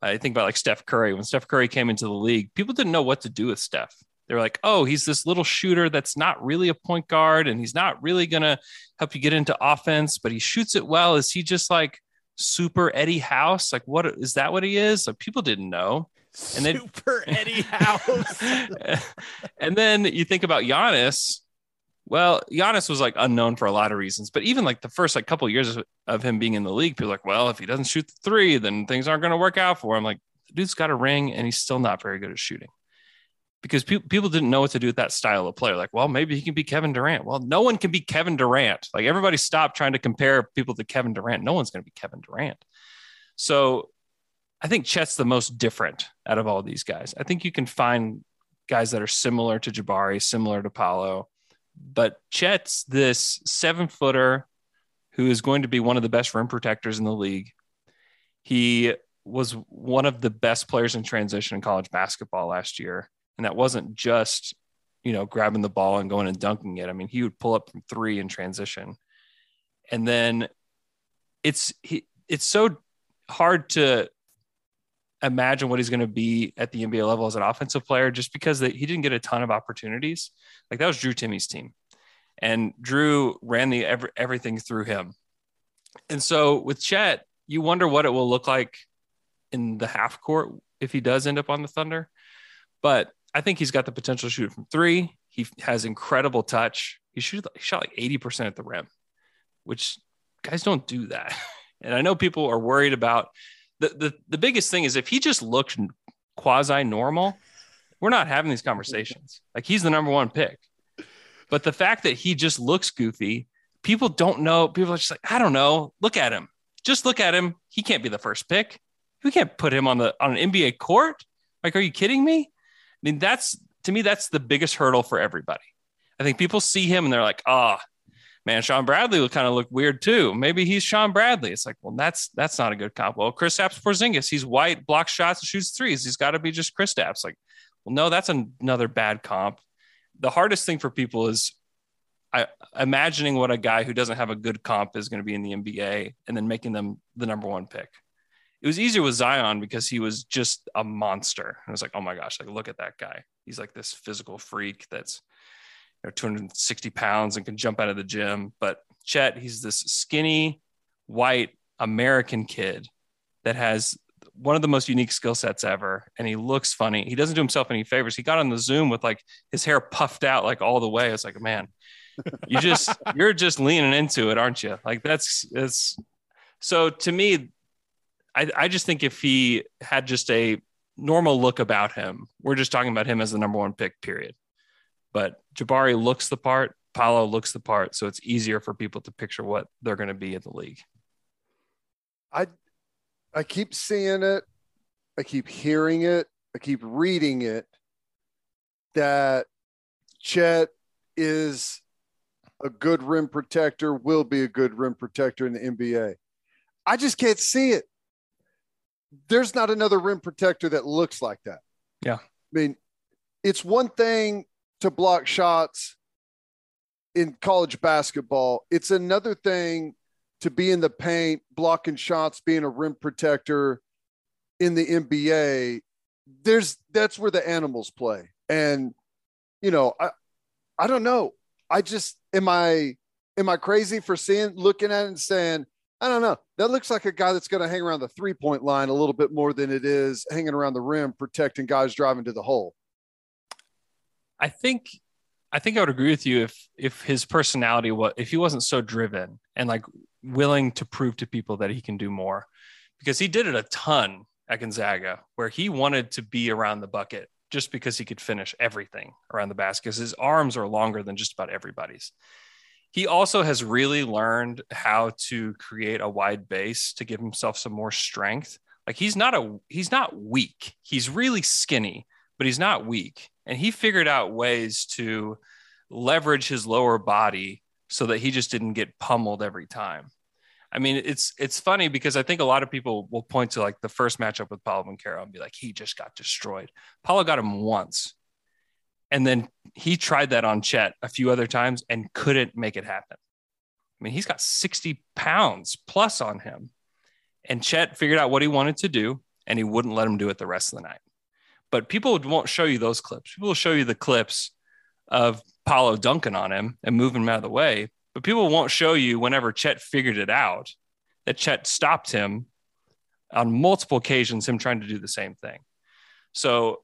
Speaker 4: I think about like Steph Curry. When Steph Curry came into the league, people didn't know what to do with Steph. They were like, oh, he's this little shooter that's not really a point guard and he's not really going to help you get into offense, but he shoots it well. Is he just like super Eddie House? Like, what is that what he is? Like, people didn't know. And then-
Speaker 1: Super Eddie House.
Speaker 4: and then you think about Giannis. Well, Giannis was like unknown for a lot of reasons, but even like the first like couple of years of, him being in the league, people like, well, if he doesn't shoot the three, then things aren't going to work out for him. Like, the dude's got a ring and he's still not very good at shooting because pe- people didn't know what to do with that style of player. Like, well, maybe he can be Kevin Durant. Well, no one can be Kevin Durant. Like, everybody stop trying to compare people to Kevin Durant. No one's going to be Kevin Durant. So I think Chet's the most different out of all these guys. I think you can find guys that are similar to Jabari, similar to Paolo, but Chet's this seven footer who is going to be one of the best rim protectors in the league. He was one of the best players in transition in college basketball last year. And that wasn't just, you know, grabbing the ball and going and dunking it. I mean, he would pull up from three in transition. And then it's he, it's so hard to imagine what he's going to be at the NBA level as an offensive player just because that he didn't get a ton of opportunities. Like that was Drew Timme's team. And Drew ran the every, everything through him. And so with Chet, you wonder what it will look like in the half court if he does end up on the Thunder. But I think he's got the potential to shoot from three. He has incredible touch. He shoot, he shot like 80% at the rim, which guys don't do that. And I know people are worried about the, the, the biggest thing is if he just looked quasi normal, we're not having these conversations. Like he's the number one pick. But the fact that he just looks goofy, people don't know. People are just like, I don't know. Look at him. Just look at him. He can't be the first pick. We can't put him on the on an NBA court. Like, are you kidding me? I mean, that's to me, that's the biggest hurdle for everybody. I think people see him and they're like, ah, man, Shawn Bradley will kind of look weird too. Maybe he's Shawn Bradley. It's like, well, that's that's not a good comp. Well, Kristaps Porzingis, he's white, blocks shots, and shoots threes. He's got to be just Kristaps. Like, well, no, that's an- another bad comp. The hardest thing for people is I, imagining what a guy who doesn't have a good comp is going to be in the NBA and then making them the number one pick. It was easier with Zion because he was just a monster. I was like, oh my gosh, like look at that guy. He's like this physical freak that's know 260 pounds and can jump out of the gym. But Chet, he's this skinny, white American kid that has one of the most unique skill sets ever. And he looks funny. He doesn't do himself any favors. He got on the Zoom with like his hair puffed out like all the way. It's like, man, you just you're just leaning into it, aren't you? Like that's it's so to me, I, I just think if he had just a normal look about him, we're just talking about him as the number one pick, period. But Jabari looks the part, Paolo looks the part, so it's easier for people to picture what they're going to be in the league.
Speaker 3: I I keep seeing it, I keep hearing it, I keep reading it that Chet is a good rim protector, will be a good rim protector in the NBA. I just can't see it. There's not another rim protector that looks like that.
Speaker 4: Yeah.
Speaker 3: I mean, it's one thing to block shots in college basketball. It's another thing to be in the paint, blocking shots, being a rim protector in the NBA. There's that's where the animals play. And you know, I I don't know. I just am I am I crazy for seeing looking at it and saying, I don't know. That looks like a guy that's going to hang around the three point line a little bit more than it is hanging around the rim, protecting guys driving to the hole.
Speaker 4: I think I think I would agree with you if if his personality was if he wasn't so driven and like willing to prove to people that he can do more, because he did it a ton at Gonzaga, where he wanted to be around the bucket just because he could finish everything around the basket. Because his arms are longer than just about everybody's. He also has really learned how to create a wide base to give himself some more strength. Like he's not a he's not weak. He's really skinny, but he's not weak. And he figured out ways to leverage his lower body so that he just didn't get pummeled every time. I mean, it's it's funny because I think a lot of people will point to like the first matchup with Paolo Banchero and be like, he just got destroyed. Paolo got him once. And then he tried that on Chet a few other times and couldn't make it happen. I mean, he's got 60 pounds plus on him. And Chet figured out what he wanted to do and he wouldn't let him do it the rest of the night. But people won't show you those clips. People will show you the clips of Paolo dunking on him and moving him out of the way. But people won't show you whenever Chet figured it out that Chet stopped him on multiple occasions, him trying to do the same thing. So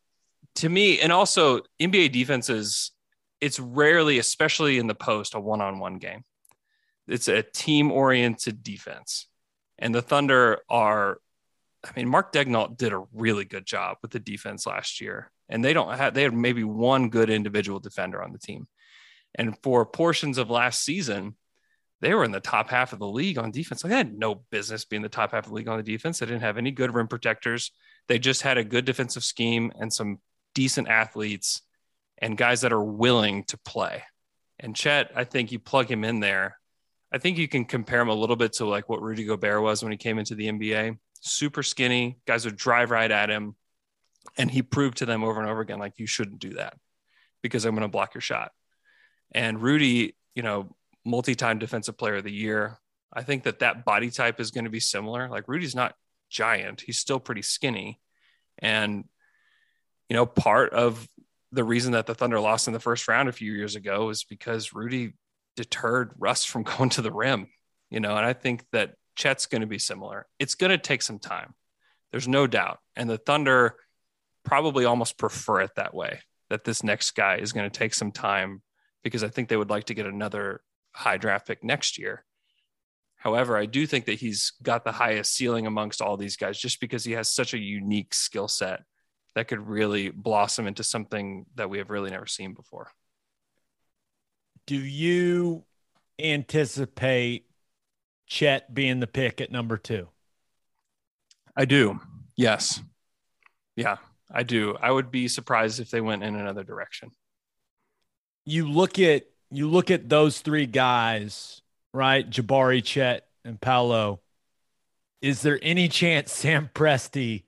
Speaker 4: to me, and also NBA defenses, it's rarely, especially in the post, a one on one game. It's a team oriented defense. And the Thunder are, I mean, Mark Daigneault did a really good job with the defense last year. And they don't have, they had maybe one good individual defender on the team. And for portions of last season, they were in the top half of the league on defense. Like they had no business being the top half of the league on the defense. They didn't have any good rim protectors. They just had a good defensive scheme and some decent athletes and guys that are willing to play. And Chet, I think you plug him in there. I think you can compare him a little bit to like what Rudy Gobert was when he came into the NBA. Super skinny, guys would drive right at him. And he proved to them over and over again, like, you shouldn't do that because I'm going to block your shot. And Rudy, you know, multi time defensive player of the year. I think that that body type is going to be similar. Like Rudy's not giant, he's still pretty skinny. And you know, part of the reason that the Thunder lost in the first round a few years ago is because Rudy deterred Russ from going to the rim, you know, and I think that Chet's going to be similar. It's going to take some time. There's no doubt. And the Thunder probably almost prefer it that way, that this next guy is going to take some time because I think they would like to get another high draft pick next year. However, I do think that he's got the highest ceiling amongst all these guys just because he has such a unique skill set that could really blossom into something that we have really never seen before.
Speaker 1: Do you anticipate Chet being the pick at number two?
Speaker 4: I do. Yes. Yeah, I do. I would be surprised if they went in another direction.
Speaker 1: You look at you look at those three guys, right? Jabari, Chet, and Paolo. Is there any chance Sam Presti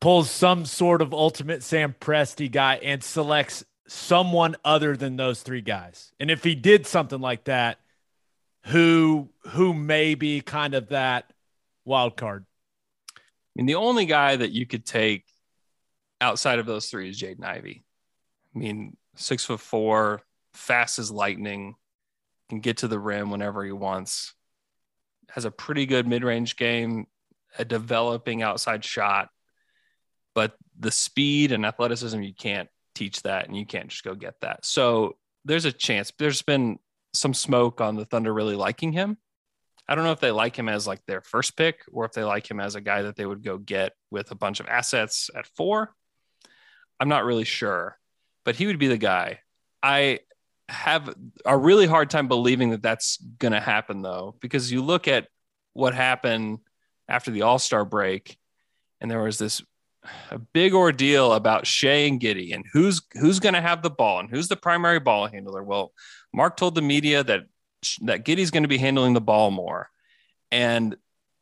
Speaker 1: pulls some sort of ultimate Sam Presti guy and selects someone other than those three guys. And if he did something like that, who who may be kind of that wild card?
Speaker 4: I mean, the only guy that you could take outside of those three is Jaden Ivey. I mean, six foot four, fast as lightning, can get to the rim whenever he wants, has a pretty good mid range game, a developing outside shot but the speed and athleticism you can't teach that and you can't just go get that. So there's a chance there's been some smoke on the thunder really liking him. I don't know if they like him as like their first pick or if they like him as a guy that they would go get with a bunch of assets at four. I'm not really sure but he would be the guy. I have a really hard time believing that that's going to happen though because you look at what happened after the all-star break and there was this a big ordeal about Shai and Giddey and who's who's going to have the ball and who's the primary ball handler. Well, Mark told the media that that Giddey's going to be handling the ball more, and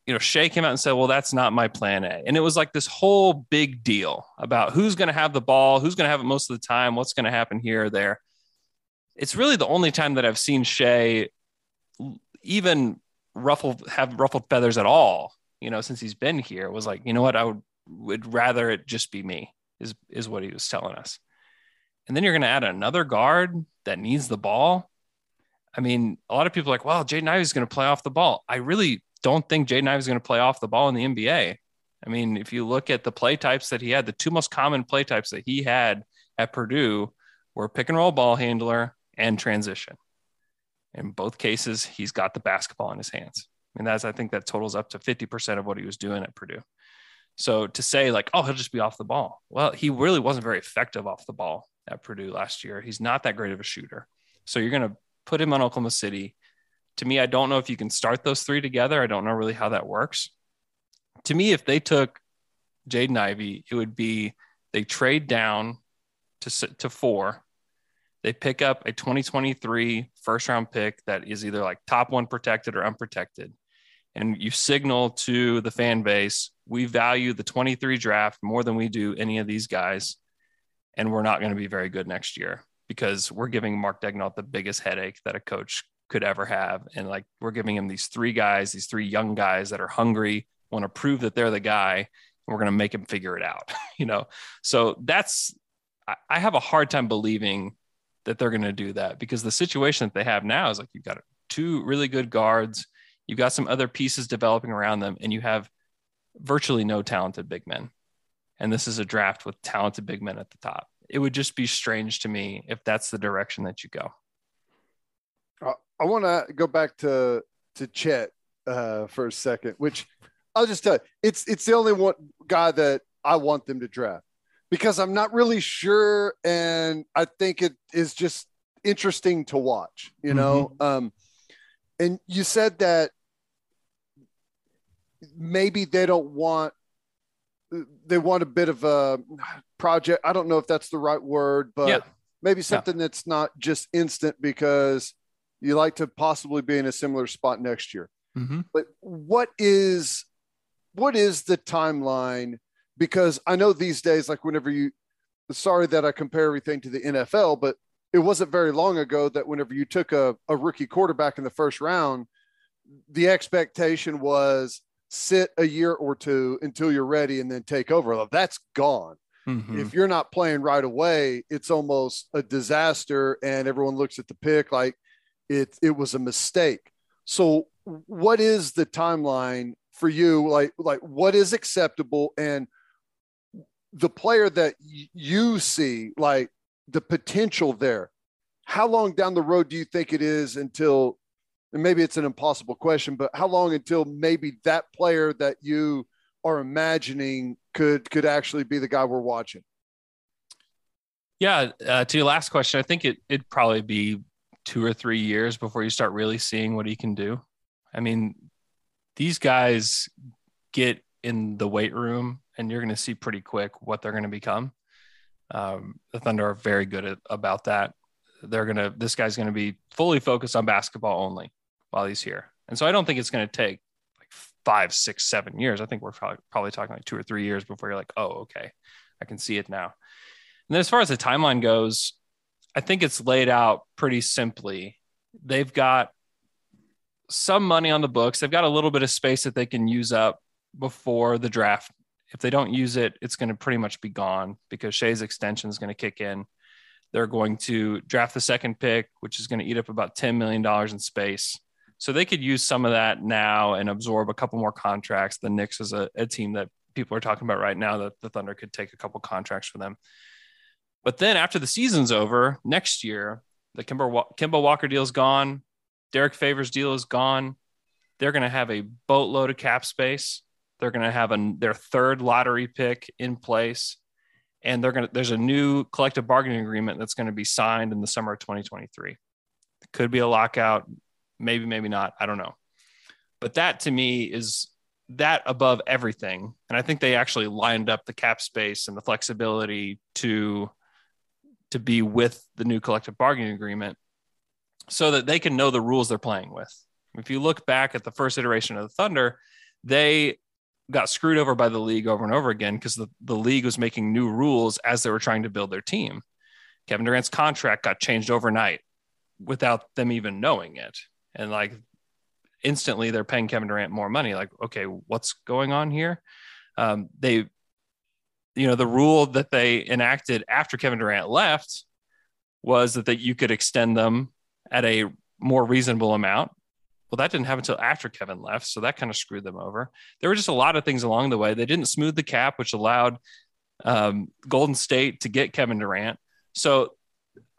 Speaker 4: you know Shai came out and said, "Well, that's not my plan A," and it was like this whole big deal about who's going to have the ball, who's going to have it most of the time, what's going to happen here or there. it's really the only time that I've seen Shai even ruffled have ruffled feathers at all. You know, since he's been here, it was like, you know what, I would would rather it just be me. Is is what he was telling us. And then you're going to add another guard that needs the ball. I mean, a lot of people are like, well, Jaden is going to play off the ball. I really don't think Jaden is going to play off the ball in the NBA. I mean, if you look at the play types that he had, the two most common play types that he had at Purdue were pick and roll ball handler and transition. In both cases, he's got the basketball in his hands. Mean, that's I think that totals up to 50% of what he was doing at Purdue. So to say like, oh, he'll just be off the ball. Well, he really wasn't very effective off the ball at Purdue last year. He's not that great of a shooter. So you're going to put him on Oklahoma City. To me, I don't know if you can start those three together. I don't know really how that works. To me, if they took Jaden Ivey, it would be they trade down to to four. They pick up a 2023 first round pick that is either like top one protected or unprotected. And you signal to the fan base, we value the 23 draft more than we do any of these guys. And we're not going to be very good next year because we're giving Mark Daigneault the biggest headache that a coach could ever have. And like we're giving him these three guys, these three young guys that are hungry, want to prove that they're the guy, and we're going to make him figure it out. you know, so that's I have a hard time believing that they're going to do that because the situation that they have now is like you've got two really good guards, you've got some other pieces developing around them, and you have virtually no talented big men. And this is a draft with talented big men at the top it would just be strange to me if that's the direction that you go.
Speaker 3: I want to go back to to Chet uh, for a second, which I'll just tell you, it's it's the only one guy that I want them to draft because I'm not really sure, and I think it is just interesting to watch. You know, mm-hmm. um, and you said that maybe they don't want they want a bit of a project. I don't know if that's the right word, but yeah. maybe something yeah. that's not just instant because you like to possibly be in a similar spot next year. Mm-hmm. But what is what is the timeline? Because I know these days, like whenever you, sorry that I compare everything to the NFL, but it wasn't very long ago that whenever you took a, a rookie quarterback in the first round, the expectation was sit a year or two until you're ready and then take over. That's gone. Mm-hmm. If you're not playing right away, it's almost a disaster, and everyone looks at the pick like it it was a mistake. So, what is the timeline for you? Like, like what is acceptable, and the player that y- you see, like the potential there. How long down the road do you think it is until and maybe it's an impossible question, but how long until maybe that player that you are imagining could could actually be the guy we're watching?
Speaker 4: Yeah, uh, to your last question, I think it it'd probably be two or three years before you start really seeing what he can do. I mean, these guys get in the weight room, and you're going to see pretty quick what they're going to become. Um, the Thunder are very good at, about that. They're gonna. This guy's going to be fully focused on basketball only while he's here. And so I don't think it's going to take like five, six, seven years. I think we're probably, talking like two or three years before you're like, oh, okay, I can see it now. And then as far as the timeline goes, I think it's laid out pretty simply. They've got some money on the books. They've got a little bit of space that they can use up before the draft. If they don't use it, it's going to pretty much be gone because Shai's extension is going to kick in. They're going to draft the second pick, which is going to eat up about $10 million in space. So they could use some of that now and absorb a couple more contracts. The Knicks is a, a team that people are talking about right now that the Thunder could take a couple contracts for them. But then after the season's over next year, the Kemba, Kemba Walker deal is gone. Derrick Favors deal is gone. They're going to have a boatload of cap space. They're going to have a, their third lottery pick in place. And they're going to, there's a new collective bargaining agreement that's going to be signed in the summer of 2023. It could be a lockout maybe maybe not. I don't know. But that to me is that above everything. And i think they actually lined up the cap space and the flexibility to to be with the new collective bargaining agreement so that they can know the rules they're playing with. If you look back at the first iteration of the thunder they got screwed over by the league over and over again because the, the league was making new rules as they were trying to build their team. Kevin durant's contract got changed overnight without them even knowing it. And like instantly they're paying Kevin Durant more money. Like, okay, what's going on here? Um, they, you know, the rule that they enacted after Kevin Durant left was that, that you could extend them at a more reasonable amount. Well, that didn't happen until after Kevin left. So that kind of screwed them over. There were just a lot of things along the way. They didn't smooth the cap, which allowed um, Golden State to get Kevin Durant. So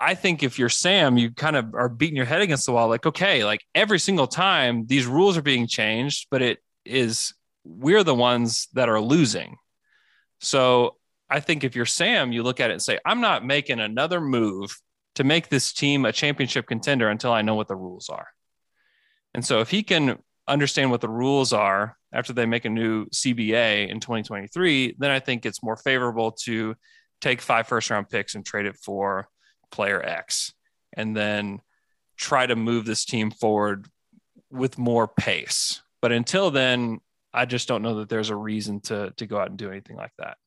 Speaker 4: I think if you're Sam, you kind of are beating your head against the wall. Like, okay, like every single time these rules are being changed, but it is, we're the ones that are losing. So I think if you're Sam, you look at it and say, I'm not making another move to make this team a championship contender until I know what the rules are. And so if he can understand what the rules are after they make a new CBA in 2023, then I think it's more favorable to take five first round picks and trade it for player X and then try to move this team forward with more pace. But until then, I just don't know that there's a reason to to go out and do anything like that.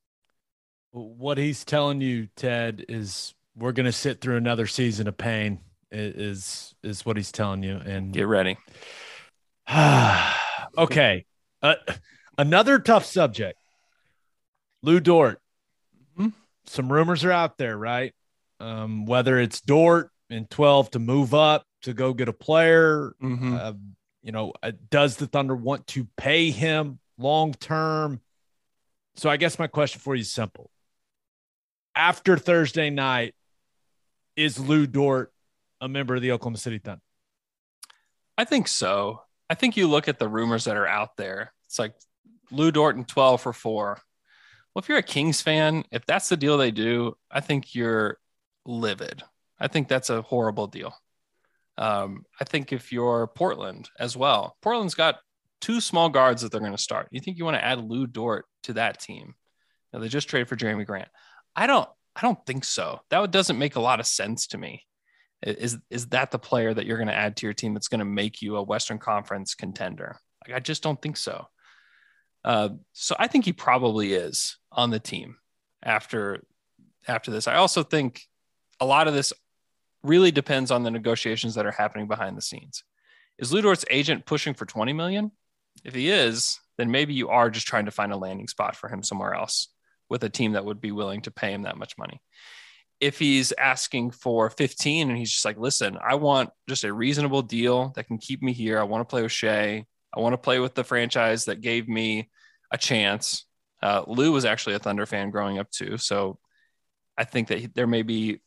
Speaker 1: What he's telling you, Ted, is we're going to sit through another season of pain. Is is what he's telling you, and
Speaker 4: get ready.
Speaker 1: okay, uh, another tough subject. Lu Dort. Mm-hmm. Some rumors are out there, right? Um, whether it's Dort in 12 to move up to go get a player. Mm-hmm. Uh, you know, uh, does the Thunder want to pay him long term? So I guess my question for you is simple. After Thursday night, is Lu Dort a member of the Oklahoma City Thunder?
Speaker 4: I think so. I think you look at the rumors that are out there. It's like Lu Dort and 12 for four. Well, if you're a Kings fan, if that's the deal they do, I think you're livid. I think that's a horrible deal. Um, I think if you're Portland as well, Portland's got two small guards that they're going to start. You think you want to add Lu Dort to that team? They just traded for Jerami Grant. I don't. I don't think so. That doesn't make a lot of sense to me. Is is that the player that you're going to add to your team that's going to make you a Western Conference contender? Like, I just don't think so. Uh, so I think he probably is on the team after after this. I also think a lot of this really depends on the negotiations that are happening behind the scenes. Is Lu Dort's agent pushing for 20 million? If he is, then maybe you are just trying to find a landing spot for him somewhere else with a team that would be willing to pay him that much money. If he's asking for 15 and he's just like, listen, I want just a reasonable deal that can keep me here. I want to play with Shai. I want to play with the franchise that gave me a chance. Uh, Lu was actually a Thunder fan growing up too. So I think that there may be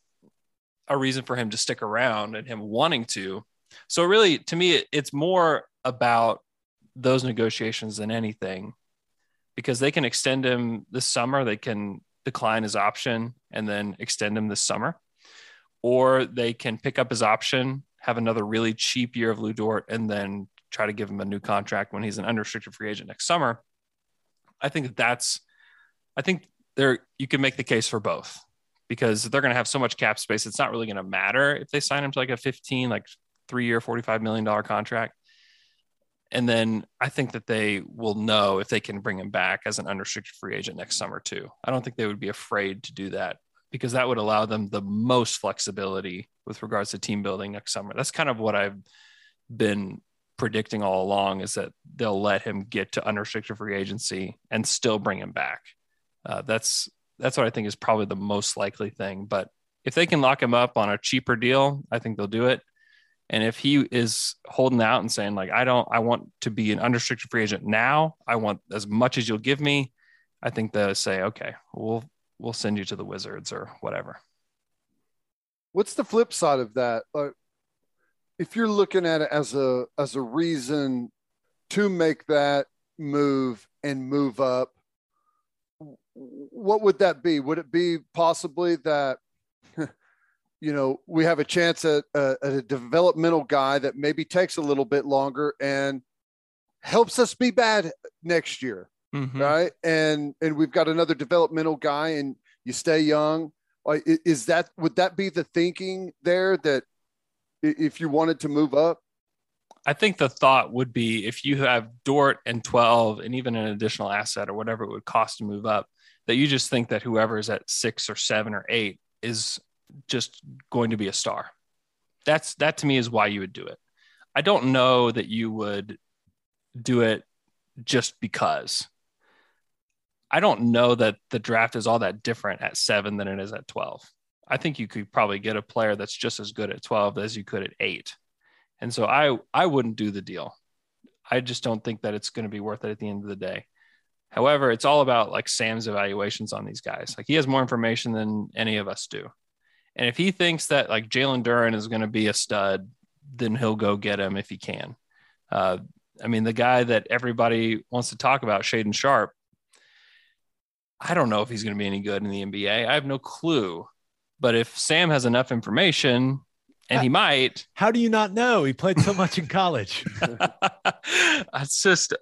Speaker 4: a reason for him to stick around and him wanting to. So really, to me, it's more about those negotiations than anything, because they can extend him this summer. They can decline his option and then extend him this summer, or they can pick up his option, have another really cheap year of Lu Dort, and then try to give him a new contract when he's an unrestricted free agent next summer. I think that that's, I think there you can make the case for both because they're going to have so much cap space. It's not really going to matter if they sign him to like a 15, like three year, $45 million contract. And then I think that they will know if they can bring him back as an unrestricted free agent next summer, too. I don't think they would be afraid to do that because that would allow them the most flexibility with regards to team building next summer. That's kind of what I've been predicting all along is that they'll let him get to unrestricted free agency and still bring him back. Uh, that's that's what I think is probably the most likely thing. But if they can lock him up on a cheaper deal, I think they'll do it. And if he is holding out and saying like, I don't, I want to be an unrestricted free agent now. I want as much as you'll give me. I think they'll say, okay, we'll we'll send you to the Wizards or whatever.
Speaker 3: What's the flip side of that? If you're looking at it as a as a reason to make that move and move up, what would that be? Would it be possibly that, you know, we have a chance at a, at a developmental guy that maybe takes a little bit longer and helps us be bad next year, mm-hmm. right? And and we've got another developmental guy, and you stay young. Is that would that be the thinking there that if you wanted to move up?
Speaker 4: I think the thought would be if you have Dort and 12 and even an additional asset or whatever it would cost to move up, that you just think that whoever is at six or seven or eight is just going to be a star. That's that to me is why you would do it. I don't know that you would do it just because. I don't know that the draft is all that different at seven than it is at 12. I think you could probably get a player that's just as good at 12 as you could at eight. And so I I wouldn't do the deal. I just don't think that it's going to be worth it at the end of the day. However, it's all about like Sam's evaluations on these guys. Like he has more information than any of us do. And if he thinks that like Jalen Duren is going to be a stud, then he'll go get him if he can. Uh, I mean, the guy that everybody wants to talk about, Shaedon Sharpe, I don't know if he's going to be any good in the NBA. I have no clue. But if Sam has enough information, and he might,
Speaker 1: How do you not know? He played so much in college.
Speaker 4: it's just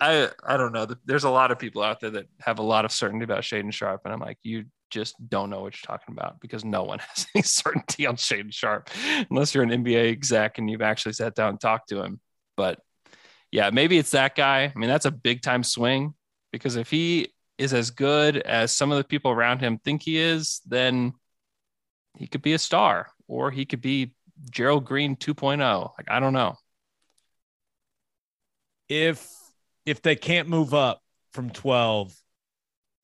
Speaker 4: I I don't know. There's a lot of people out there that have a lot of certainty about Shaedon Sharpe, and I'm like, you just don't know what you're talking about because no one has any certainty on Shaedon Sharpe unless you're an NBA exec and you've actually sat down and talked to him. But yeah, maybe it's that guy. I mean, that's a big time swing because if he is as good as some of the people around him think he is, then he could be a star or he could be Gerald Green 2.0. Like, I don't know.
Speaker 1: if if they can't move up from 12,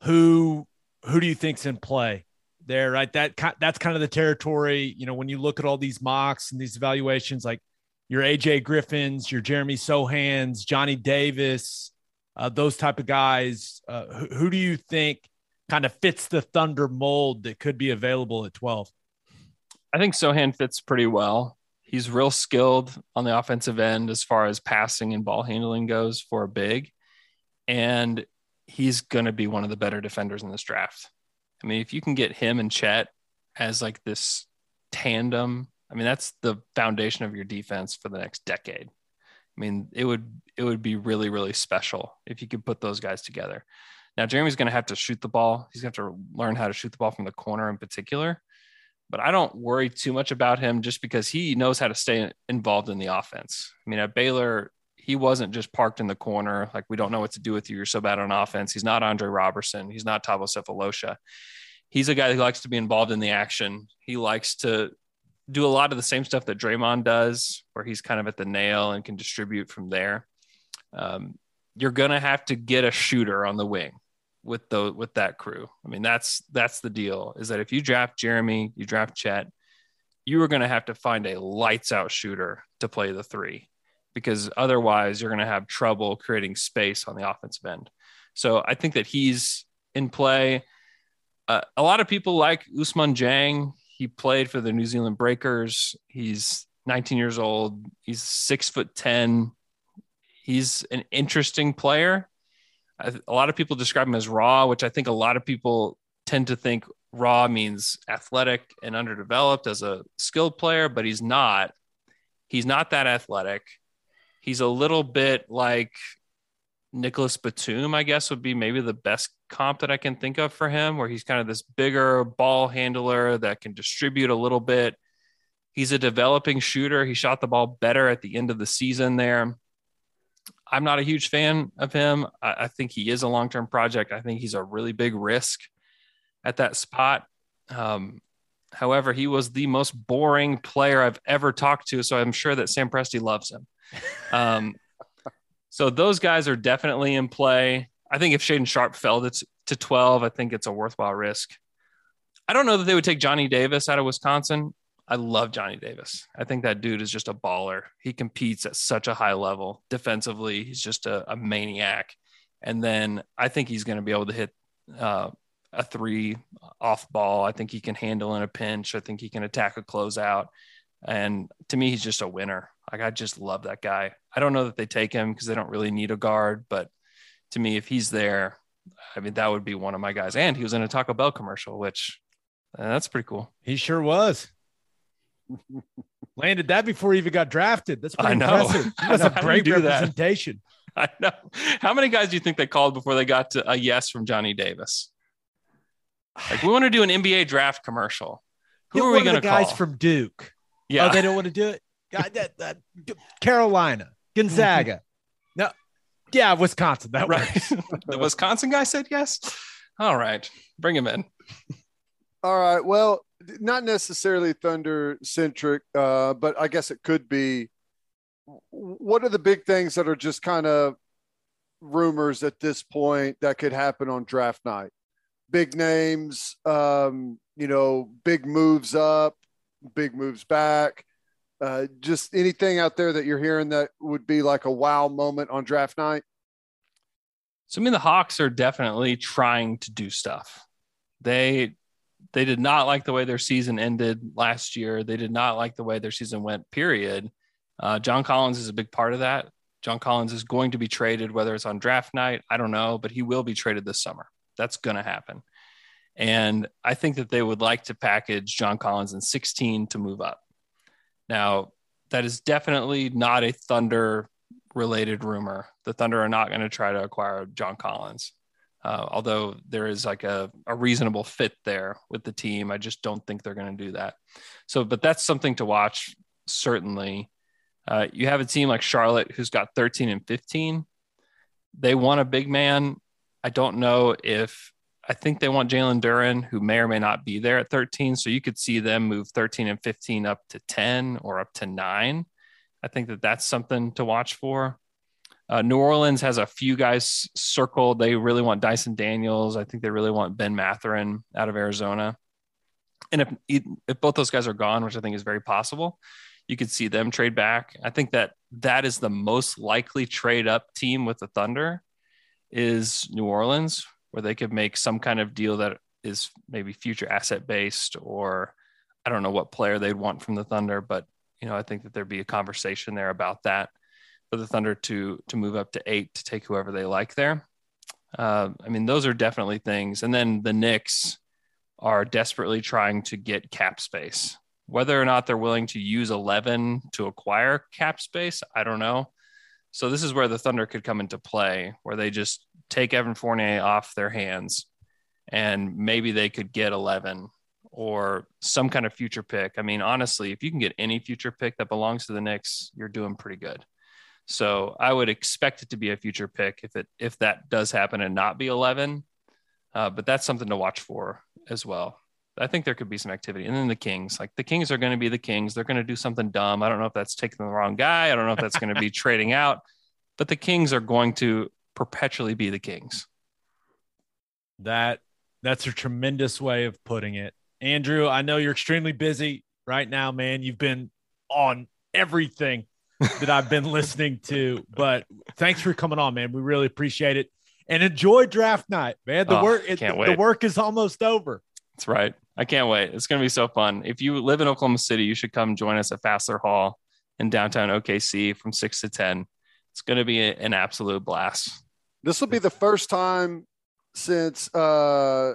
Speaker 1: who who do you think's in play there? Right, that that's kind of the territory. You know, when you look at all these mocks and these evaluations, like your AJ Griffins, your Jeremy Sochans, Johnny Davis, uh, those type of guys. Uh, who, who do you think kind of fits the Thunder mold that could be available at 12?
Speaker 4: I think Sochan fits pretty well. He's real skilled on the offensive end as far as passing and ball handling goes for a big. And he's going to be one of the better defenders in this draft. I mean, if you can get him and Chet as like this tandem, I mean, that's the foundation of your defense for the next decade. I mean, it would it would be really really special if you could put those guys together. Now, Jeremy's going to have to shoot the ball. He's going to have to learn how to shoot the ball from the corner in particular. But I don't worry too much about him just because he knows how to stay involved in the offense. I mean, at Baylor, he wasn't just parked in the corner like we don't know what to do with you. You're so bad on offense. He's not Andre Roberson. He's not Thabo Sefolosha. He's a guy who likes to be involved in the action. He likes to do a lot of the same stuff that Draymond does, where he's kind of at the nail and can distribute from there. Um, you're gonna have to get a shooter on the wing with the with that crew. I mean, that's that's the deal. Is that if you draft Jeremy, you draft Chet, you are gonna have to find a lights out shooter to play the three, because otherwise you're gonna have trouble creating space on the offensive end. So I think that he's in play. Uh, a lot of people like Ousmane Dieng. He played for the New Zealand Breakers. He's 19 years old. He's six foot 10. He's an interesting player. I, a lot of people describe him as raw, which I think a lot of people tend to think raw means athletic and underdeveloped as a skilled player, but he's not. He's not that athletic. He's a little bit like Nicolas Batum, I guess, would be maybe the best comp that I can think of for him, where he's kind of this bigger ball handler that can distribute a little bit. He's a developing shooter. He shot the ball better at the end of the season there. I'm not a huge fan of him. I, I think he is a long term project. I think he's a really big risk at that spot. Um, however, he was the most boring player I've ever talked to. So I'm sure that Sam Presti loves him. Um, so those guys are definitely in play. I think if Shaedon Sharpe fell to, to 12, I think it's a worthwhile risk. I don't know that they would take Johnny Davis out of Wisconsin. I love Johnny Davis. I think that dude is just a baller. He competes at such a high level defensively. He's just a, a maniac. And then I think he's going to be able to hit uh, a three off ball. I think he can handle in a pinch. I think he can attack a closeout. And to me, he's just a winner. Like I just love that guy. I don't know that they take him because they don't really need a guard, but to me, if he's there, I mean that would be one of my guys. And he was in a Taco Bell commercial, which uh, that's pretty cool.
Speaker 1: He sure was. Landed that before he even got drafted. That's pretty
Speaker 4: I know.
Speaker 1: impressive.
Speaker 4: I
Speaker 1: That's
Speaker 4: know.
Speaker 1: a
Speaker 4: How do you
Speaker 1: great
Speaker 4: do that?
Speaker 1: representation.
Speaker 4: I know. How many guys do you think they called before they got to a yes from Johnny Davis? Like we want to do an NBA draft commercial. Who
Speaker 1: Get
Speaker 4: are we going
Speaker 1: the
Speaker 4: to
Speaker 1: guys
Speaker 4: call?
Speaker 1: from Duke?
Speaker 4: yeah,
Speaker 1: Oh, they don't want to do it. God, that, that, Carolina, Gonzaga. no, yeah, Wisconsin. That
Speaker 4: right. the Wisconsin guy said yes. All right, bring him in.
Speaker 3: All right. Well, not necessarily Thunder centric, uh, but I guess it could be. What are the big things that are just kind of rumors at this point that could happen on draft night? Big names, um, you know, big moves up, big moves back. Uh, just anything out there that you're hearing that would be like a wow moment on draft night?
Speaker 4: So I mean, the Hawks are definitely trying to do stuff. They they did not like the way their season ended last year. They did not like the way their season went. Period. Uh, John Collins is a big part of that. John Collins is going to be traded, whether it's on draft night, I don't know, but he will be traded this summer. That's going to happen. And I think that they would like to package John Collins in 16 to move up. Now, that is definitely not a Thunder related rumor. The Thunder are not going to try to acquire John Collins. Uh, although there is like a, a reasonable fit there with the team, I just don't think they're going to do that. So, but that's something to watch, certainly. Uh, you have a team like Charlotte who's got 13 and 15. They want a big man. I don't know if I think they want Jalen Duren, who may or may not be there at 13. So you could see them move 13 and 15 up to 10 or up to nine. I think that that's something to watch for. Uh, New Orleans has a few guys circled. They really want Dyson Daniels. I think they really want Ben Mathurin out of Arizona. And if if both those guys are gone, which I think is very possible, you could see them trade back. I think that that is the most likely trade up team with the Thunder is New Orleans, where they could make some kind of deal that is maybe future asset based, or I don't know what player they'd want from the Thunder, but you know, I think that there'd be a conversation there about that for the Thunder to to move up to eight to take whoever they like there. Uh, I mean, those are definitely things. And then the Knicks are desperately trying to get cap space. Whether or not they're willing to use 11 to acquire cap space, I don't know. So this is where the Thunder could come into play, where they just take Evan Fournier off their hands, and maybe they could get 11 or some kind of future pick. I mean, honestly, if you can get any future pick that belongs to the Knicks, you're doing pretty good. So I would expect it to be a future pick if it if that does happen and not be 11. Uh, but that's something to watch for as well. I think there could be some activity. And then the Kings, like the Kings are going to be the Kings. They're going to do something dumb. I don't know if that's taking the wrong guy. I don't know if that's going to be trading out, but the Kings are going to perpetually be the Kings.
Speaker 1: That that's a tremendous way of putting it. Andrew, I know you're extremely busy right now, man. You've been on everything that I've been listening to, but thanks for coming on, man. We really appreciate it. And enjoy draft night, man. The
Speaker 4: Oh,
Speaker 1: work it,
Speaker 4: can't
Speaker 1: the work is almost over.
Speaker 4: That's right. I can't wait. It's going to be so fun. If you live in Oklahoma City, you should come join us at Fassler Hall in downtown OKC from 6 to 10. It's going to be a- an absolute blast.
Speaker 3: This will be the first time since uh,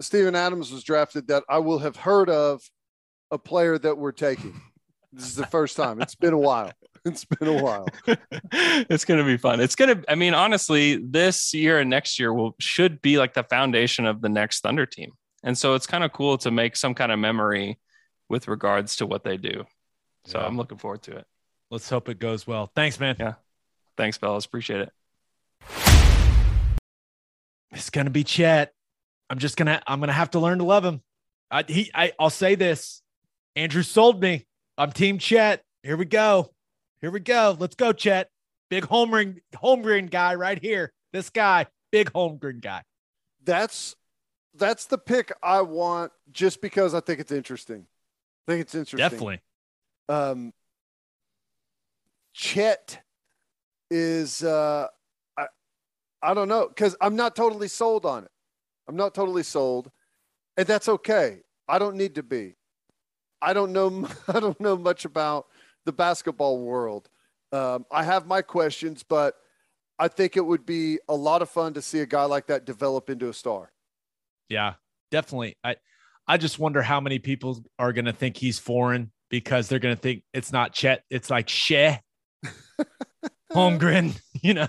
Speaker 3: Steven Adams was drafted that I will have heard of a player that we're taking. This is the first time. It's been a while. It's been a while.
Speaker 4: it's going to be fun. It's going to I mean honestly, this year and next year will should be like the foundation of the next Thunder team. And so it's kind of cool to make some kind of memory with regards to what they do. So
Speaker 1: Yeah.
Speaker 4: I'm looking forward to it.
Speaker 1: Let's hope it goes well. Thanks, man.
Speaker 4: Yeah. Thanks, fellas. Appreciate it.
Speaker 1: It's gonna be Chet. I'm just gonna I'm gonna have to learn to love him. I he I, I'll say this. Andrew sold me. I'm team Chet. Here we go. Here we go. Let's go, Chet. Big Holmgren Holmgren guy right here. This guy, big Holmgren guy.
Speaker 3: That's that's the pick I want just because I think it's interesting. I think it's interesting.
Speaker 1: Definitely.
Speaker 3: um, Chet is uh, I I don't know because I'm not totally sold on it. I'm not totally sold, and that's okay. I don't need to be. I don't know. I don't know much about the basketball world. Um, I have my questions, but I think it would be a lot of fun to see a guy like that develop into a star.
Speaker 1: Yeah, definitely. I I just wonder how many people are gonna think he's foreign because they're gonna think it's not Chet, it's like Sheh. Holmgren, you know.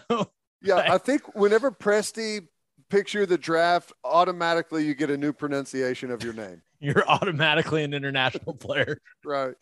Speaker 3: Yeah, I think whenever Presti picture the draft, automatically you get a new pronunciation of your name.
Speaker 1: You're automatically an international player.
Speaker 3: Right.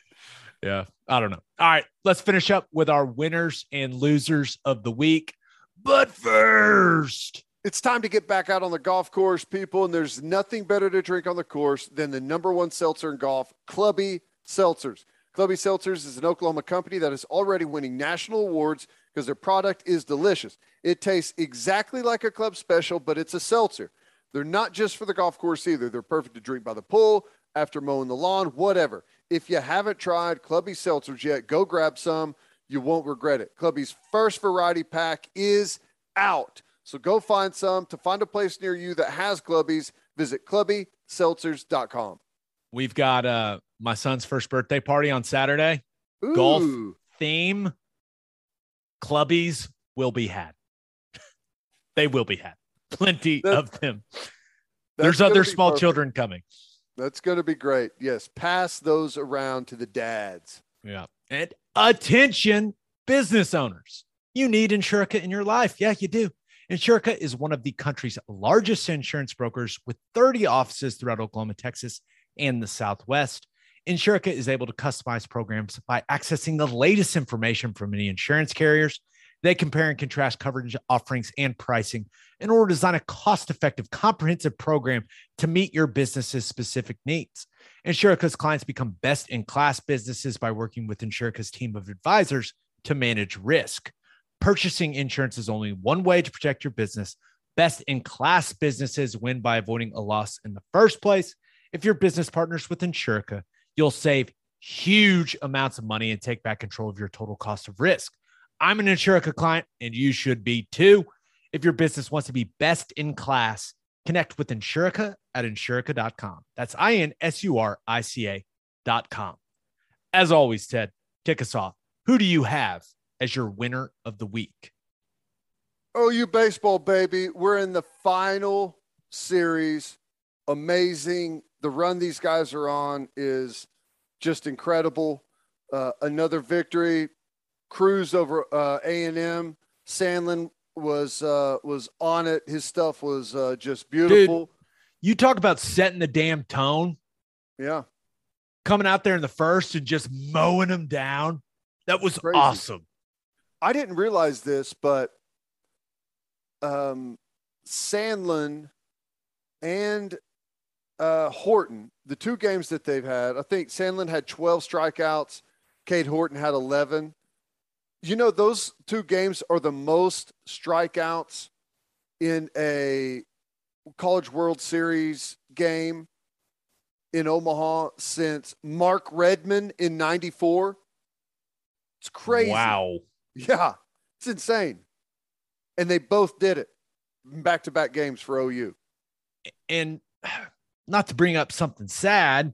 Speaker 1: Yeah. I don't know. All right. Let's finish up with our winners and losers of the week. But first,
Speaker 3: It's time to get back out on the golf course, people, and there's nothing better to drink on the course than the number one seltzer in golf, Clubby Seltzers. Clubby Seltzers is an Oklahoma company that is already winning national awards because their product is delicious. It tastes exactly like a club special, but it's a seltzer. They're not just for the golf course either. They're perfect to drink by the pool, after mowing the lawn, whatever. If you haven't tried Clubby Seltzers yet, go grab some. You won't regret it. Clubby's first variety pack is out. So go find some. To find a place near you that has Clubbies, visit clubbyseltzers.com.
Speaker 1: We've got uh my son's first birthday party on Saturday. Golf theme clubbies will be had. they will be had. Plenty
Speaker 3: That-
Speaker 1: of them. There's other small
Speaker 3: perfect.
Speaker 1: children coming.
Speaker 3: That's going to be great. Yes, pass those around to the dads.
Speaker 1: Yeah. And attention, business owners. You need Insurica in your life. Yeah, you do. Insurica is one of the country's largest insurance brokers with 30 offices throughout Oklahoma, Texas, and the Southwest. Insurica is able to customize programs by accessing the latest information from many insurance carriers. They compare and contrast coverage offerings and pricing in order to design a cost effective, comprehensive program to meet your business's specific needs. Insurica's clients become best in class businesses by working with Insurica's team of advisors to manage risk. Purchasing insurance is only one way to protect your business. Best in class businesses win by avoiding a loss in the first place. If your business partners with Insurica, you'll save huge amounts of money and take back control of your total cost of risk. I'm an Insurica client, and you should be too. If your business wants to be best in class, connect with Insurica at insurica.com. That's I N S U R I C A.com. As always, Ted, kick us off. Who do you have as your winner of the week?
Speaker 3: Oh, you baseball, baby. We're in the final series. Amazing. The run these guys are on is just incredible. Uh, another victory. Cruise over uh, A&M. Sandlin was uh, was on it. His stuff was uh, just beautiful.
Speaker 1: You talk about setting the damn tone,
Speaker 3: Yeah.
Speaker 1: coming out there in the first and just mowing them down. That was
Speaker 3: Crazy.
Speaker 1: awesome.
Speaker 3: I didn't realize this, but um, Sandlin and uh, Horton, the two games that they've had, I think Sandlin had 12 strikeouts, Cade Horton had 11. You know, those two games are the most strikeouts in a College World Series game in Omaha since Mark Redman in 94. It's crazy.
Speaker 1: Wow.
Speaker 3: Yeah, it's insane. And they both did it back to back games for OU.
Speaker 1: and not to bring up something sad,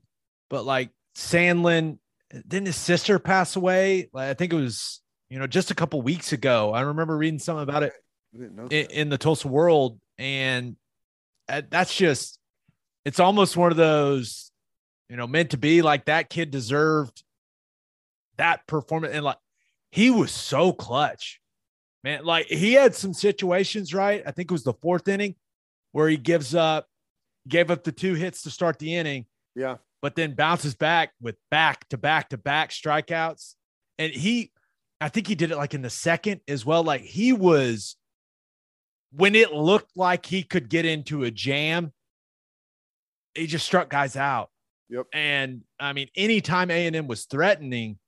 Speaker 1: but like Sandlin, didn't his sister pass away? Like, I think it was, you know, just a couple weeks ago. I remember reading something about it
Speaker 3: I didn't know
Speaker 1: in, in the Tulsa World, and that's just, it's almost one of those, you know, meant to be. Like that kid deserved that performance, and like he was so clutch, man. Like he had some situations, right? I think it was the fourth inning where he gives up, gave up the two hits to start the inning,
Speaker 3: Yeah.
Speaker 1: but then bounces back with back to back to back strikeouts. And he, I think he did it like in the second as well. Like he was, when it looked like he could get into a jam, he just struck guys out.
Speaker 3: Yep.
Speaker 1: And I mean, anytime A and M was threatening,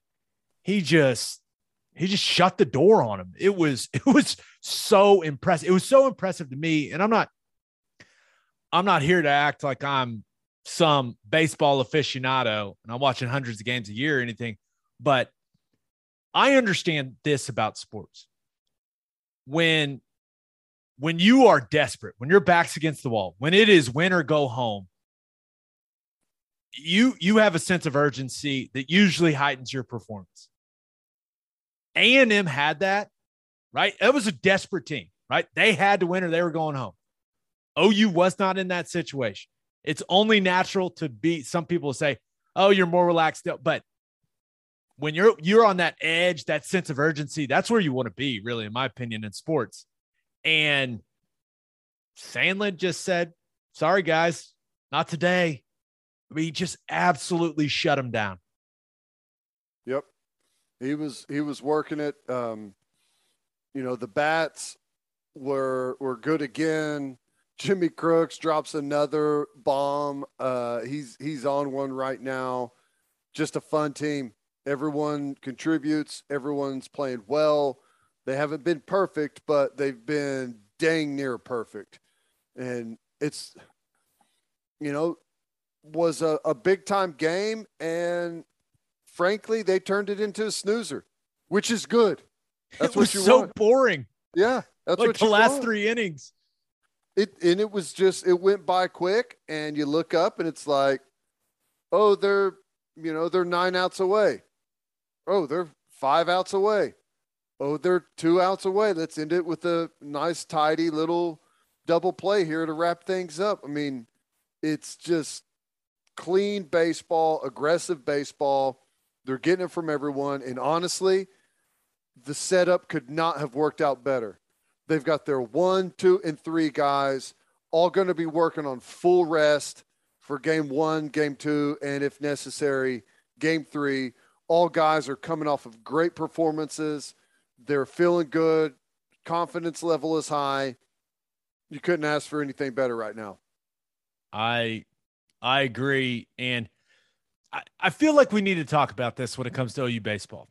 Speaker 1: he just he just shut the door on him. It was it was so impressive. It was so impressive to me. And I'm not I'm not here to act like I'm some baseball aficionado and I'm watching hundreds of games a year or anything, but I understand this about sports. When when you are desperate, when your back's against the wall, when it is win or go home, you you have a sense of urgency that usually heightens your performance. A&M had that, right? It was a desperate team, right? They had to win or they were going home. OU was not in that situation. It's only natural to be some people say, "Oh, you're more relaxed," but when you're you're on that edge, that sense of urgency, that's where you want to be, really, in my opinion, in sports. And Sandlin just said, "Sorry, guys, not today." I mean, just absolutely shut him down.
Speaker 3: Yep. He was he was working it. Um, you know, the bats were were good again. Jimmy Crooks drops another bomb. Uh, he's he's on one right now. Just a fun team. Everyone contributes. Everyone's playing well. They haven't been perfect, but they've been dang near perfect. And it's, you know, was a, a big time game. And frankly, they turned it into a snoozer, which is good. That's
Speaker 1: it
Speaker 3: what
Speaker 1: was so
Speaker 3: want.
Speaker 1: boring.
Speaker 3: Yeah. That's
Speaker 1: like
Speaker 3: what
Speaker 1: the last
Speaker 3: want.
Speaker 1: three innings.
Speaker 3: It and it was just it went by quick, and you look up and it's like, oh, they're you know they're nine outs away. Oh, they're five outs away. Oh, they're two outs away. Let's end it with a nice, tidy little double play here to wrap things up. I mean, it's just clean baseball, aggressive baseball. They're getting it from everyone, and honestly, the setup could not have worked out better. They've got their one, two, and three guys all going to be working on full rest for game one, game two, and if necessary, game three. All guys are coming off of great performances. They're feeling good. Confidence level is high. You couldn't ask for anything better right now.
Speaker 1: I I agree. And I, I feel like we need to talk about this when it comes to OU baseball.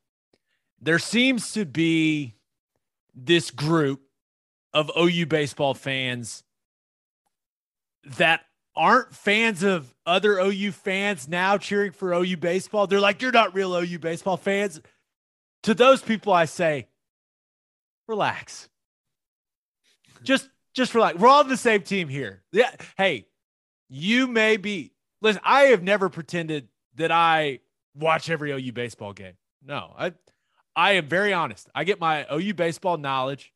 Speaker 1: There seems to be this group of OU baseball fans that aren't fans of other OU fans now cheering for OU baseball. They're like, you're not real OU baseball fans. To those people, I say, relax. Just just relax. We're all the same team here. Yeah. Hey, you may be listen, I have never pretended that I watch every OU baseball game. No, I I am very honest. I get my OU baseball knowledge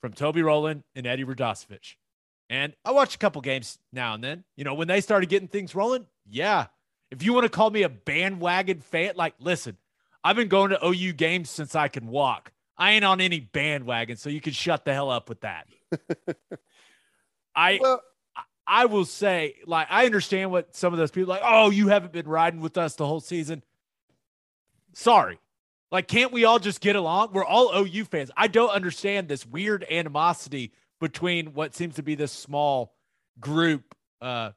Speaker 1: from Toby Rowland and Eddie Radosevich. And I watch a couple games now and then. You know, when they started getting things rolling, yeah. If you want to call me a bandwagon fan, like, listen, I've been going to OU games since I can walk. I ain't on any bandwagon, so you can shut the hell up with that. I
Speaker 3: Well,
Speaker 1: I will say, like, I understand what some of those people like, oh, you haven't been riding with us the whole season. Sorry. Like, can't we all just get along? We're all OU fans. I don't understand this weird animosity between what seems to be this small group. Uh,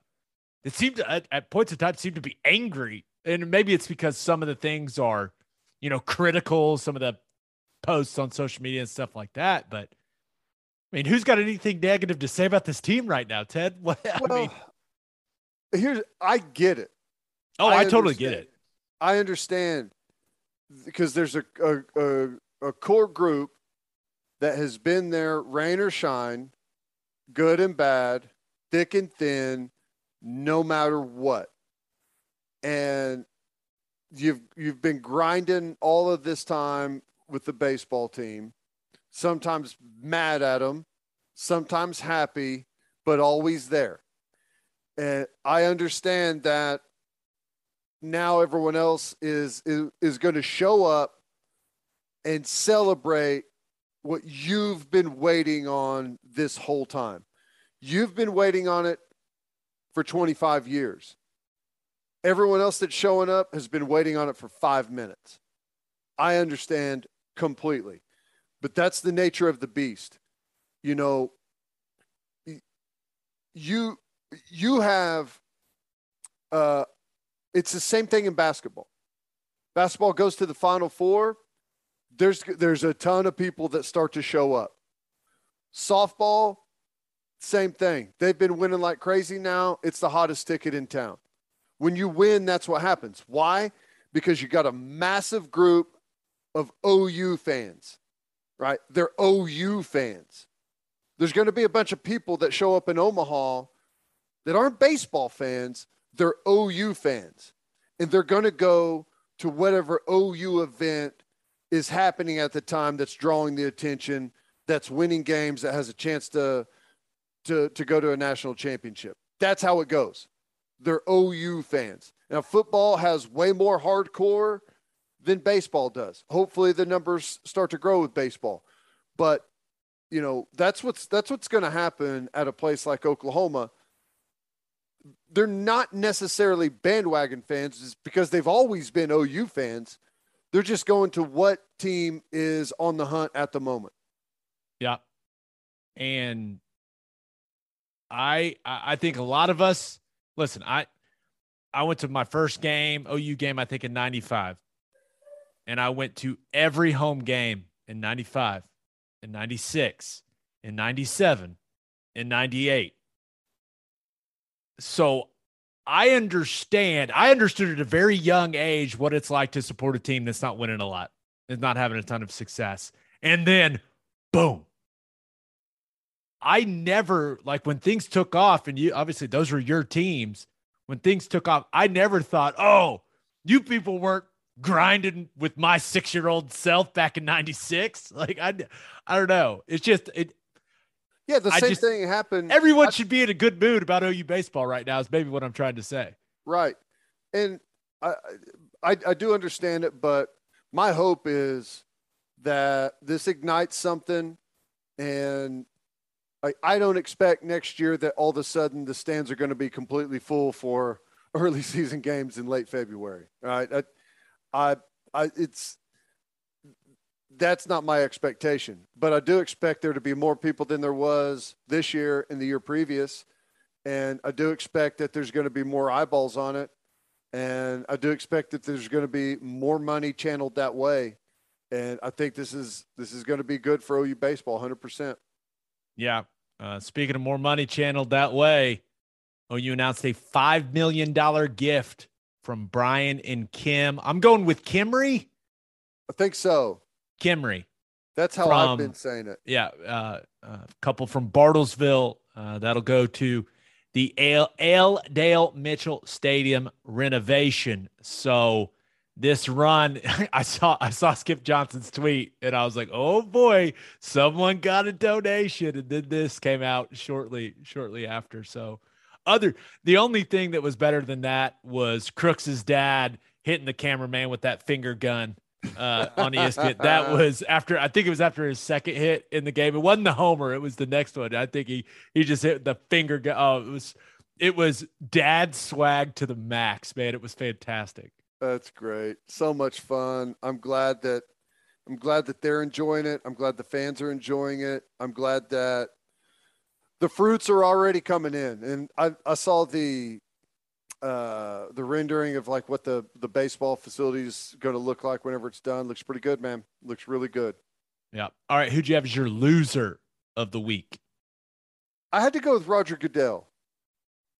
Speaker 1: it seemed to, at, at points of time seem to be angry. And maybe it's because some of the things are, you know, critical, some of the posts on social media and stuff like that. But I mean, who's got anything negative to say about this team right now, Ted? What I
Speaker 3: well,
Speaker 1: mean,
Speaker 3: here's I get it.
Speaker 1: oh, I,
Speaker 3: I
Speaker 1: totally get it.
Speaker 3: I understand because there's a, a, a, a core group that has been there, rain or shine, good and bad, thick and thin, no matter what. And you've you've been grinding all of this time with the baseball team, sometimes mad at them, sometimes happy, but always there. And I understand that now everyone else is is, is going to show up and celebrate what you've been waiting on this whole time. You've been waiting on it for 25 years. Everyone else that's showing up has been waiting on it for 5 minutes. I understand completely. But that's the nature of the beast. You know, you you have uh it's the same thing in basketball. Basketball goes to the final four. There's there's a ton of people that start to show up. Softball, same thing. They've been winning like crazy now. It's the hottest ticket in town. When you win, that's what happens. Why? Because you got a massive group of OU fans, right? They're OU fans. There's going to be a bunch of people that show up in Omaha that aren't baseball fans, they're OU fans. And they're going to go to whatever OU event is happening at the time that's drawing the attention, that's winning games, that has a chance to to to go to a national championship. That's how it goes. They're OU fans. Now football has way more hardcore than baseball does. Hopefully the numbers start to grow with baseball. But you know, that's what's that's what's going to happen at a place like Oklahoma. They're not necessarily bandwagon fans because they've always been OU fans. They're just going to what team is on the hunt at the moment.
Speaker 1: Yeah. and I I think a lot of us listen. I I went to my first game, OU game, I think in '95, and I went to every home game in '95, in '96, in '97, in '98. So I understand. I understood at a very young age what it's like to support a team that's not winning a lot, is not having a ton of success, and then boom. I never like when things took off, and you obviously those were your teams. When things took off, I never thought, oh, you people weren't grinding with my six year old self back in 96. Like, I, I don't know. It's just, it,
Speaker 3: Yeah, the
Speaker 1: I
Speaker 3: same
Speaker 1: just-
Speaker 3: thing happened.
Speaker 1: everyone
Speaker 3: I-
Speaker 1: should be in a good mood about OU baseball right now, is maybe what I'm trying to say.
Speaker 3: Right. And I, I I do understand it, but my hope is that this ignites something and I, I don't expect next year that all of a sudden the stands are going to be completely full for early season games in late February. All right. I, I, I it's that's not my expectation, but I do expect there to be more people than there was this year and the year previous. And I do expect that there's going to be more eyeballs on it. And I do expect that there's going to be more money channeled that way. And I think this is this is going to be good for OU baseball, 100%.
Speaker 1: Yeah. Uh, speaking of more money channeled that way, OU announced a $5 million gift from Brian and Kim. I'm going with Kimry.
Speaker 3: I think so.
Speaker 1: Kimry.
Speaker 3: That's how I've been saying it.
Speaker 1: Yeah, uh, a couple from Bartlesville. Uh, that'll go to the L., L. Dale Mitchell Stadium renovation. So this run, I saw I saw Skip Johnson's tweet, and I was like, "Oh boy, someone got a donation." And then this came out shortly shortly after. So other the only thing that was better than that was Crooks's dad hitting the cameraman with that finger gun uh, on ESPN. That was after I think it was after his second hit in the game. It wasn't the homer; it was the next one. I think he he just hit the finger. Oh, it was it was dad swag to the max, man. It was fantastic.
Speaker 3: That's great. So much fun. I'm glad that I'm glad that they're enjoying it. I'm glad the fans are enjoying it. I'm glad that the fruits are already coming in. And I, I saw the uh the rendering of like what the the baseball facility is going to look like whenever it's done. Looks pretty good, man. Looks really good.
Speaker 1: Yeah. All right. Who'd you have as your loser of the week?
Speaker 3: I had to go with Roger Goodell.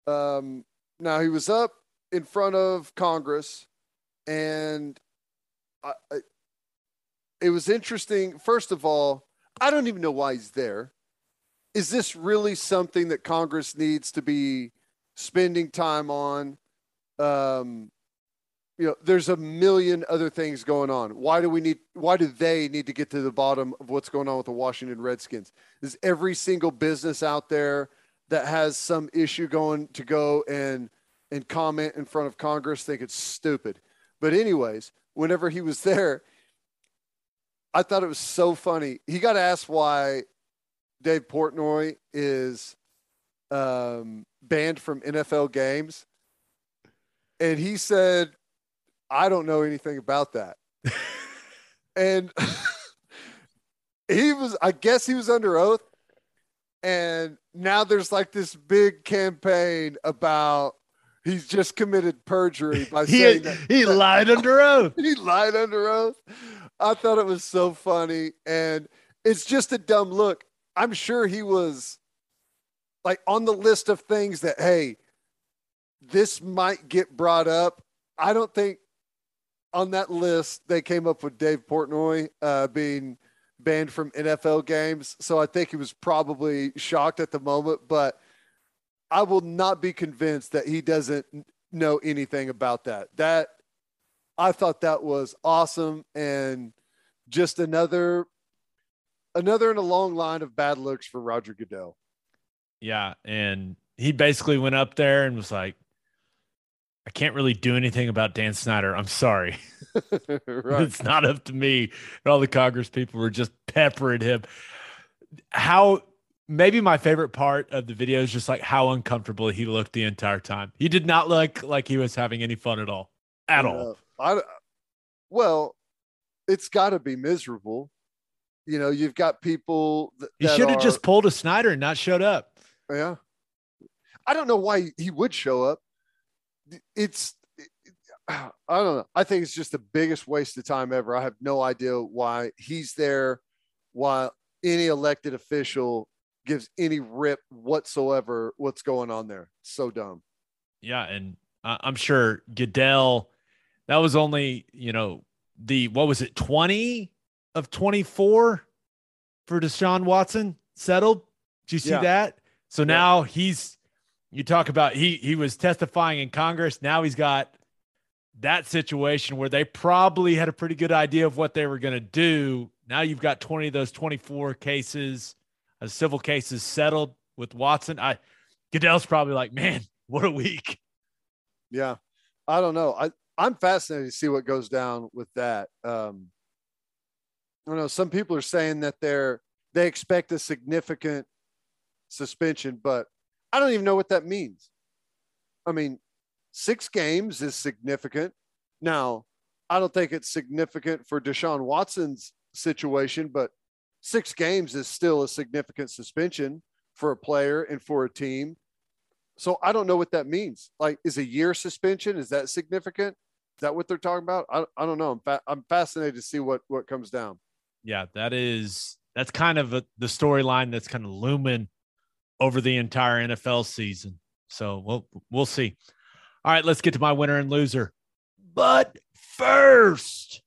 Speaker 3: Um, now he was up in front of Congress, and I, I, it was interesting. First of all, I don't even know why he's there. Is this really something that Congress needs to be spending time on? Um, you know, there's a million other things going on. Why do we need? Why do they need to get to the bottom of what's going on with the Washington Redskins? Is every single business out there that has some issue going to go and and comment in front of Congress think it's stupid. But anyways, whenever he was there, I thought it was so funny. He got asked why Dave Portnoy is um, banned from NFL games, and he said, "I don't know anything about that." and he was, I guess, he was under oath and now there's like this big campaign about he's just committed perjury by
Speaker 1: He
Speaker 3: saying that
Speaker 1: he lied under oath.
Speaker 3: he lied under oath. I thought it was so funny, and it's just a dumb look. I'm sure he was like on the list of things that hey, this might get brought up. I don't think on that list they came up with Dave Portnoy uh, being banned from NFL games. So I think he was probably shocked at the moment, but I will not be convinced that he doesn't know anything about that. That I thought that was awesome and just another another in a long line of bad looks for Roger Goodell.
Speaker 1: Yeah, and he basically went up there and was like, "I can't really do anything about Dan Snyder. I'm sorry."
Speaker 3: right.
Speaker 1: It's not up to me. And all the Congress people were just peppering him. How maybe my favorite part of the video is just like how uncomfortable he looked the entire time. He did not look like he was having any fun at all. At all.
Speaker 3: I, well, it's got to be miserable. you know, you've got people th-
Speaker 1: He should have
Speaker 3: are-
Speaker 1: just pulled a Snyder and not showed up.
Speaker 3: Yeah. I don't know why he would show up. It's, I don't know. I think it's just the biggest waste of time ever. I have no idea why he's there, why any elected official gives any rip whatsoever what's going on there. So dumb.
Speaker 1: Yeah, and I'm sure Goodell. That was only you know the what was it twenty of twenty four for Deshaun Watson settled. Did you see
Speaker 3: Yeah.
Speaker 1: that? So now he's you talk about he he was testifying in Congress. Now he's got that situation where they probably had a pretty good idea of what they were going to do. Now you've got 20 of those 24 cases, uh, civil cases settled with Watson. I Goodell's probably like, man, what a week.
Speaker 3: Yeah. I don't know. I, I'm fascinated to see what goes down with that. Um, I don't know. Some people are saying that they're, they expect a significant suspension, but I don't even know what that means. I mean, six games is significant. Now, I don't think it's significant for Deshaun Watson's situation, but six games is still a significant suspension for a player and for a team. So I don't know what that means. Like, is a year suspension? Is that significant? Is that what they're talking about? I, I don't know. I'm fa- I'm fascinated to see what what comes down.
Speaker 1: Yeah, that is that's kind of a, the storyline that's kind of looming over the entire NFL season. So we'll we'll see. All right, let's get to my winner and loser. But first,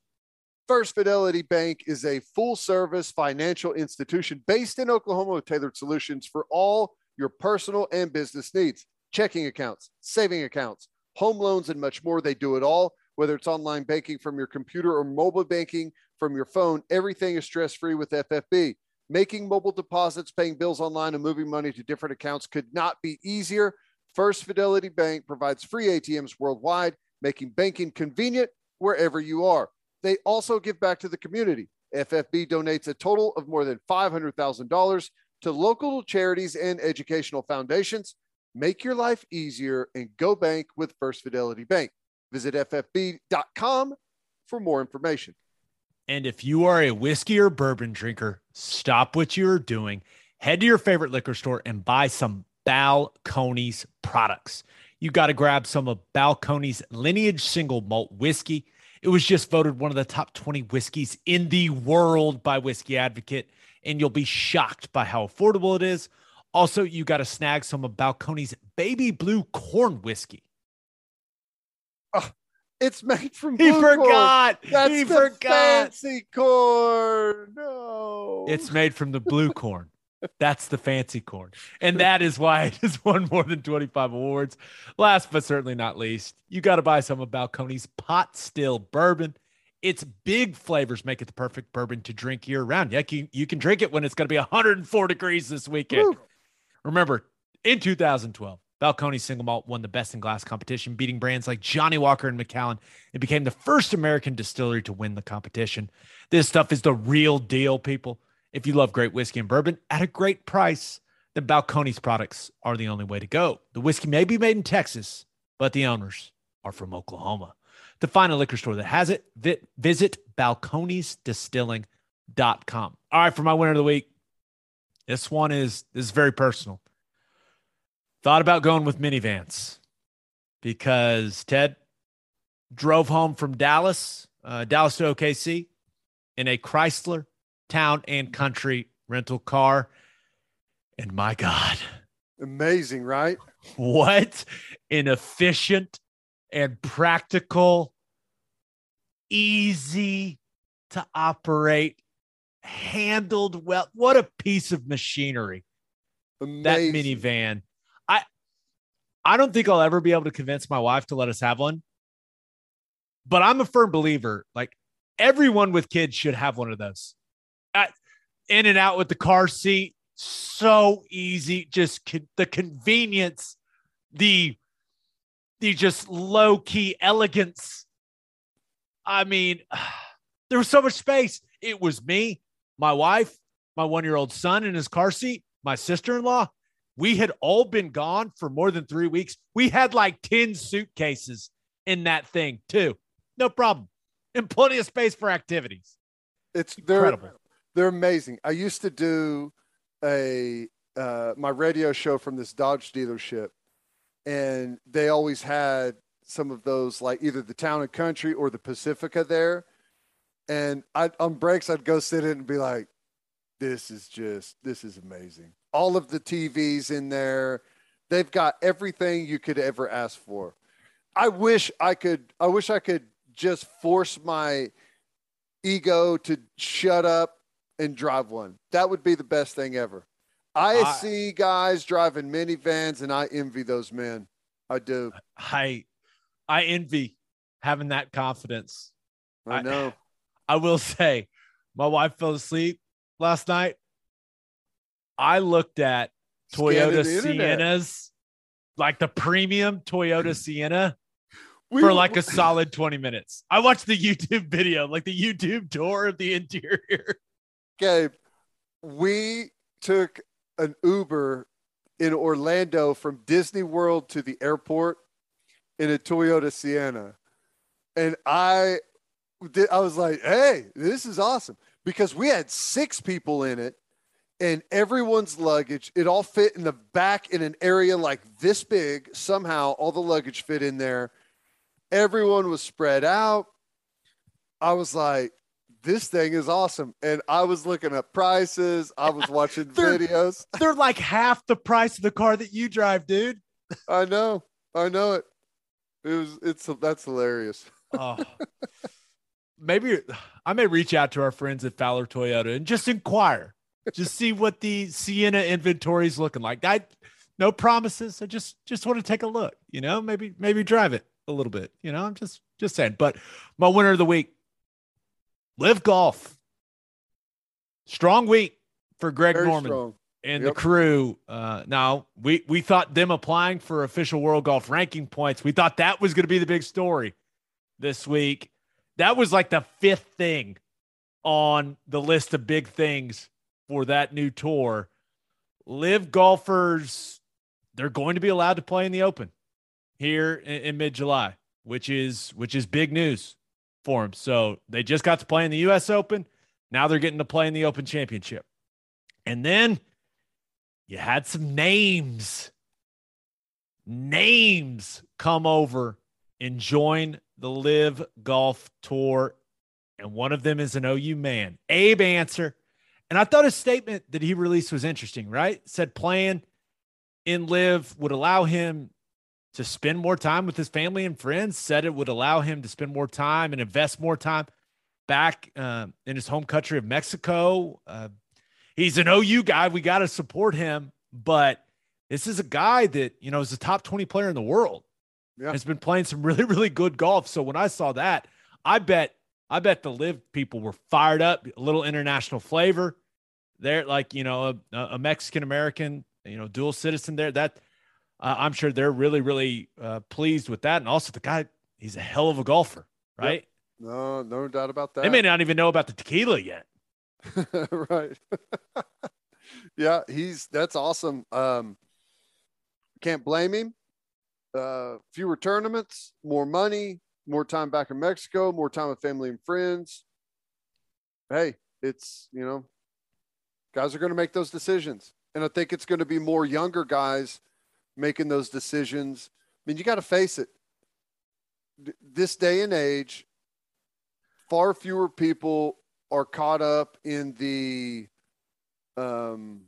Speaker 3: First Fidelity Bank is a full service financial institution based in Oklahoma with tailored solutions for all your personal and business needs checking accounts, saving accounts, home loans, and much more. They do it all, whether it's online banking from your computer or mobile banking from your phone. Everything is stress free with FFB. Making mobile deposits, paying bills online, and moving money to different accounts could not be easier. First Fidelity Bank provides free ATMs worldwide, making banking convenient wherever you are. They also give back to the community. FFB donates a total of more than $500,000 to local charities and educational foundations. Make your life easier and go bank with First Fidelity Bank. Visit ffb.com for more information.
Speaker 1: And if you are a whiskey or bourbon drinker, stop what you're doing. Head to your favorite liquor store and buy some Balcones products. You got to grab some of Balcones lineage single malt whiskey. It was just voted one of the top 20 whiskeys in the world by Whiskey Advocate, and you'll be shocked by how affordable it is. Also, you got to snag some of Balcones baby blue corn whiskey.
Speaker 3: It's made from
Speaker 1: He
Speaker 3: blue corn.
Speaker 1: forgot.
Speaker 3: That's
Speaker 1: he
Speaker 3: the
Speaker 1: forgot.
Speaker 3: fancy corn. No.
Speaker 1: It's made from the blue corn. That's the fancy corn. And that is why it has won more than 25 awards. Last but certainly not least, you got to buy some of Balcones pot still bourbon. Its big flavors make it the perfect bourbon to drink year round. Yeah, you, you can drink it when it's going to be 104 degrees this weekend.
Speaker 3: Woo.
Speaker 1: Remember, in 2012, Balcones Single Malt won the Best in Glass competition, beating brands like Johnnie Walker and Macallan. It became the first American distillery to win the competition. This stuff is the real deal, people. If you love great whiskey and bourbon at a great price, then Balcones products are the only way to go. The whiskey may be made in Texas, but the owners are from Oklahoma. To find a liquor store that has it, vi- visit balconesdistilling.com. All right, for my winner of the week, this one is this is very personal. Thought about going with minivans because Ted drove home from Dallas, uh, Dallas to OKC in a Chrysler town and country rental car. And my God,
Speaker 3: Amazing, right?
Speaker 1: what an efficient and practical, easy to operate, handled well. What a piece of machinery
Speaker 3: Amazing.
Speaker 1: that minivan. I don't think I'll ever be able to convince my wife to let us have one. But I'm a firm believer like everyone with kids should have one of those. Uh, in and out with the car seat, so easy, just the convenience, the the just low key elegance. I mean, there was so much space. It was me, my wife, my one year old son in his car seat, my sister in law. We had all been gone for more than three weeks. We had like 10 suitcases in that thing, too. No problem. And plenty of space for activities.
Speaker 3: It's they're
Speaker 1: Incredible.
Speaker 3: They're amazing. I used to do a uh, my radio show from this Dodge dealership, and they always had some of those like either the Town and Country or the Pacifica there. And I on breaks I'd go sit in and be like, "This is just this is amazing." All of the TVs in there, they've got everything you could ever ask for. I wish I could. I wish I could just force my ego to shut up and drive one. That would be the best thing ever. I,
Speaker 1: I-
Speaker 3: see guys driving minivans and I envy those men. I do.
Speaker 1: I I envy having that confidence.
Speaker 3: I
Speaker 1: I-
Speaker 3: know.
Speaker 1: I will say, my wife fell asleep last night. I looked at Toyota
Speaker 3: Scanning the internet.
Speaker 1: Siennas, like the premium Toyota Sienna,
Speaker 3: We-
Speaker 1: for like a solid 20 minutes. I watched the YouTube video, like the YouTube tour of the interior.
Speaker 3: Gabe, we took an Uber in Orlando from Disney World to the airport in a Toyota Sienna. And I did, I was like, hey, this is awesome because we had six people in it and everyone's luggage, it all fit in the back in an area like this big. Somehow all the luggage fit in there. Everyone was spread out. I was like, this thing is awesome. And I was looking up prices. I was watching
Speaker 1: They're-
Speaker 3: videos.
Speaker 1: They're like half the price of the car that you drive, dude.
Speaker 3: I know. I know it. It was it's that's hilarious.
Speaker 1: Oh. Maybe I may reach out to our friends at Fowler Toyota and just inquire, just see what the Sienna inventory is looking like. I no promises. I just just want to take a look. You know, maybe maybe drive it a little bit. You know, I'm just just saying. But my winner of the week, LIV golf. Strong week for Greg
Speaker 3: Very
Speaker 1: Norman
Speaker 3: strong.
Speaker 1: and
Speaker 3: Yep.
Speaker 1: the crew. Uh, now we we thought them applying for official world golf ranking points. We thought that was going to be the big story this week. That was like the fifth thing on the list of big things for that new tour. LIV golfers, they're going to be allowed to play in the Open here in, in mid July, which is which is big news for them. So they just got to play in the U.S. Open. Now they're getting to play in the Open Championship. And then you had some names, names come over and join the LIV Golf Tour. And one of them is an OU man, Abe Ancer. And I thought his statement that he released was interesting, right? Said playing in LIV would allow him to spend more time with his family and friends, said it would allow him to spend more time and invest more time back uh, in his home country of Mexico. Uh, he's an OU guy. We got to support him. But this is a guy that, you know, is a top 20 player in the world.
Speaker 3: Yeah.
Speaker 1: Has been playing some really, really good golf. So when I saw that, I bet, I bet the LIV people were fired up, a little international flavor. They're like, you know, a, a Mexican American, you know, dual citizen there. That uh, I'm sure they're really, really uh, pleased with that. And also the guy, he's a hell of a golfer,
Speaker 3: Yep.
Speaker 1: right?
Speaker 3: No, no doubt about that.
Speaker 1: They may not even know about the tequila yet.
Speaker 3: right. yeah, he's that's awesome. Um, can't blame him. Uh, fewer tournaments, more money, more time back in Mexico, more time with family and friends. Hey, it's you know, guys are going to make those decisions, and I think it's going to be more younger guys making those decisions. I mean, you got to face it. This day and age, far fewer people are caught up in the um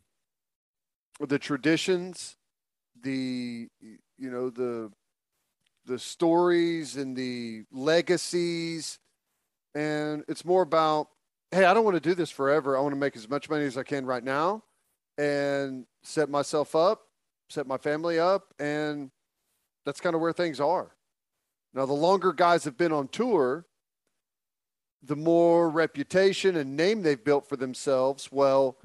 Speaker 3: the traditions the you know the the stories and the legacies. And it's more about hey i don't want to do this forever. I want to make as much money as i can right now and set myself up set my family up and that's kind of where things are. Now the longer guys have been on tour the more reputation and name they've built for themselves, well,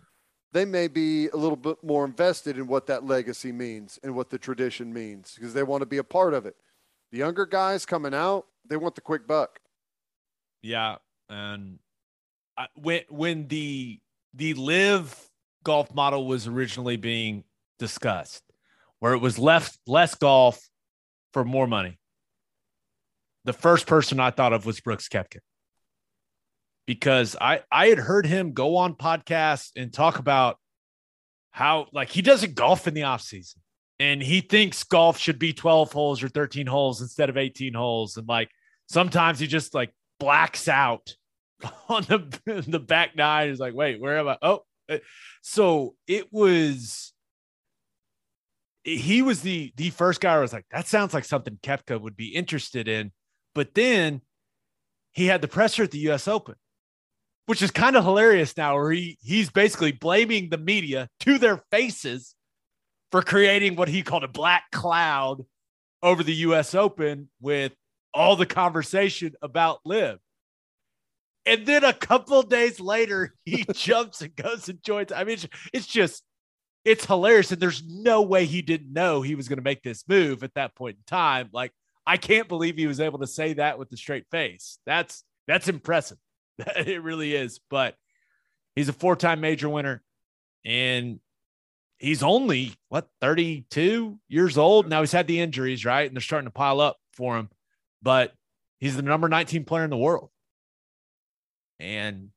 Speaker 3: they may be a little bit more invested in what that legacy means and what the tradition means because they want to be a part of it. The younger guys coming out, they want the quick buck.
Speaker 1: Yeah, and I, when when the the LIV golf model was originally being discussed, where it was left less golf for more money, the first person I thought of was Brooks Koepka. because I I had heard him go on podcasts and talk about how like he doesn't golf in the off season and he thinks golf should be 12 holes or 13 holes instead of 18 holes. And like sometimes he just like blacks out on the the back nine. Is like wait where am i? Oh eh, so it was he was the the first guy I was like that sounds like something Koepka would be interested in. But then he had the pressure at the US Open which is kind of hilarious now where he he's basically blaming the media to their faces for creating what he called a black cloud over the US Open with all the conversation about LIV. And then a couple days later, he jumps and goes and joins. I mean, it's, it's just, it's hilarious. And there's no way he didn't know he was going to make this move at that point in time. Like, I can't believe he was able to say that with a straight face. That's, that's impressive. it really is. But he's a four time major winner. And he's only what 32 years old now he's had the injuries right and they're starting to pile up for him but he's the number 19 player in the world and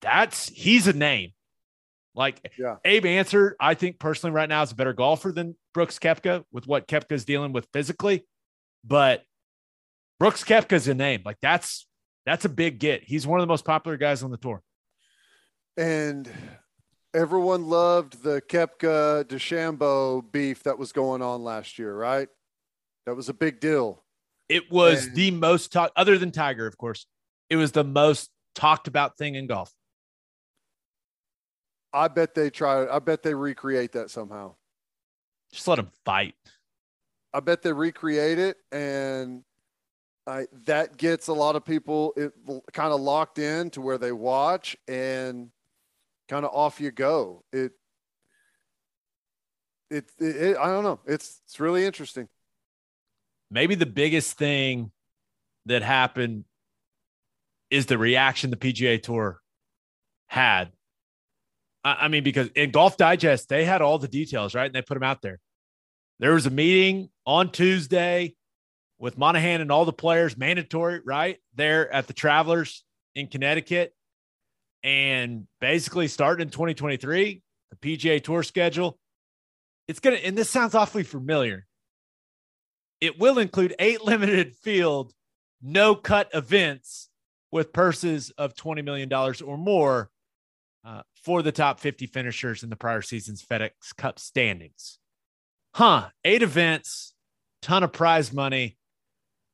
Speaker 1: that's he's a name like
Speaker 3: Yeah.
Speaker 1: Abe Ancer, I think personally right now is a better golfer than Brooks Koepka with what Koepka's dealing with physically. But Brooks Koepka's a name. Like that's that's a big get. He's one of the most popular guys on the tour.
Speaker 3: And everyone loved the Koepka DeChambeau beef that was going on last year, right? That was a big deal.
Speaker 1: It was
Speaker 3: And-
Speaker 1: the most talk other than Tiger, of course. It was the most talked about thing in golf.
Speaker 3: I bet they try. I bet they recreate that somehow.
Speaker 1: Just let them fight.
Speaker 3: I bet they recreate it, and I, that gets a lot of people it kind of locked in to where they watch and kind of off you go. It, it, it, it I don't know. It's it's really interesting.
Speaker 1: maybe the biggest thing that happened is the reaction the PGA Tour had. I, I mean, because in Golf Digest, they had all the details, right? And they put them out there. There was a meeting on Tuesday with Monahan and all the players, mandatory, right? There at the Travelers in Connecticut. And basically, starting in 2023, the PGA Tour schedule, it's going to, and this sounds awfully familiar it will include eight limited field, no cut events with purses of $20 million or more uh, for the top 50 finishers in the prior season's FedEx Cup standings. Huh. Eight events, ton of prize money,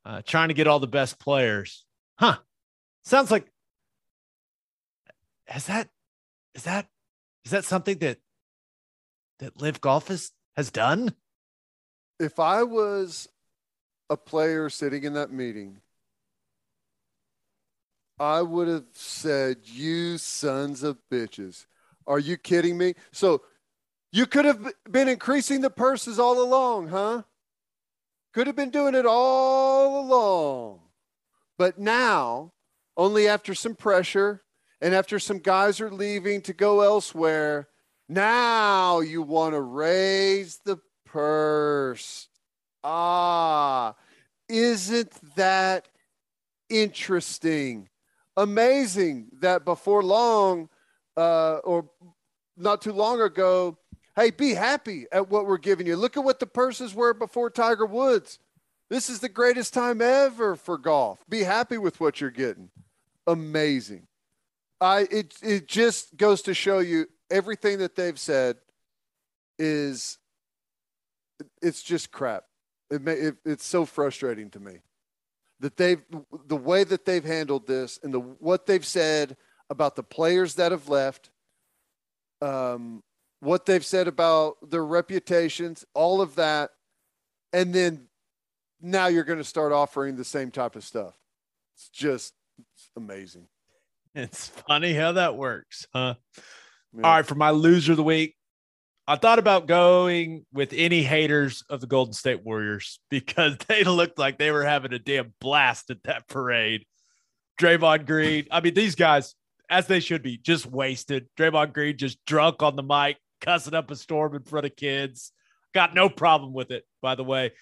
Speaker 1: uh, trying to get all the best players. Huh. Sounds like, has that, is that, is that something that, that LIV Golf has, has done?
Speaker 3: If I was a player sitting in that meeting, I would have said, "You sons of bitches, are you kidding me?" So you could have been increasing the purses all along, huh? Could have been doing it all along. But now, only after some pressure and after some guys are leaving to go elsewhere, now you want to raise the purse. Ah, isn't that interesting? Amazing that before long, uh, or not too long ago, hey, be happy at what we're giving you. Look at what the purses were before Tiger Woods. This is the greatest time ever for golf. Be happy with what you're getting. Amazing. I it it just goes to show you everything that they've said is it's just crap. It, may, it it's so frustrating to me that they've the way that they've handled this and the what they've said about the players that have left, um, what they've said about their reputations, all of that, and then now you're going to start offering the same type of stuff. It's just it's amazing.
Speaker 1: It's funny how that works, huh?
Speaker 3: Yeah.
Speaker 1: All right, for my loser of the week, I thought about going with any haters of the Golden State Warriors because they looked like they were having a damn blast at that parade. Draymond Green, I mean, these guys, as they should be, just wasted. Draymond Green just drunk on the mic, cussing up a storm in front of kids. Got no problem with it, by the way.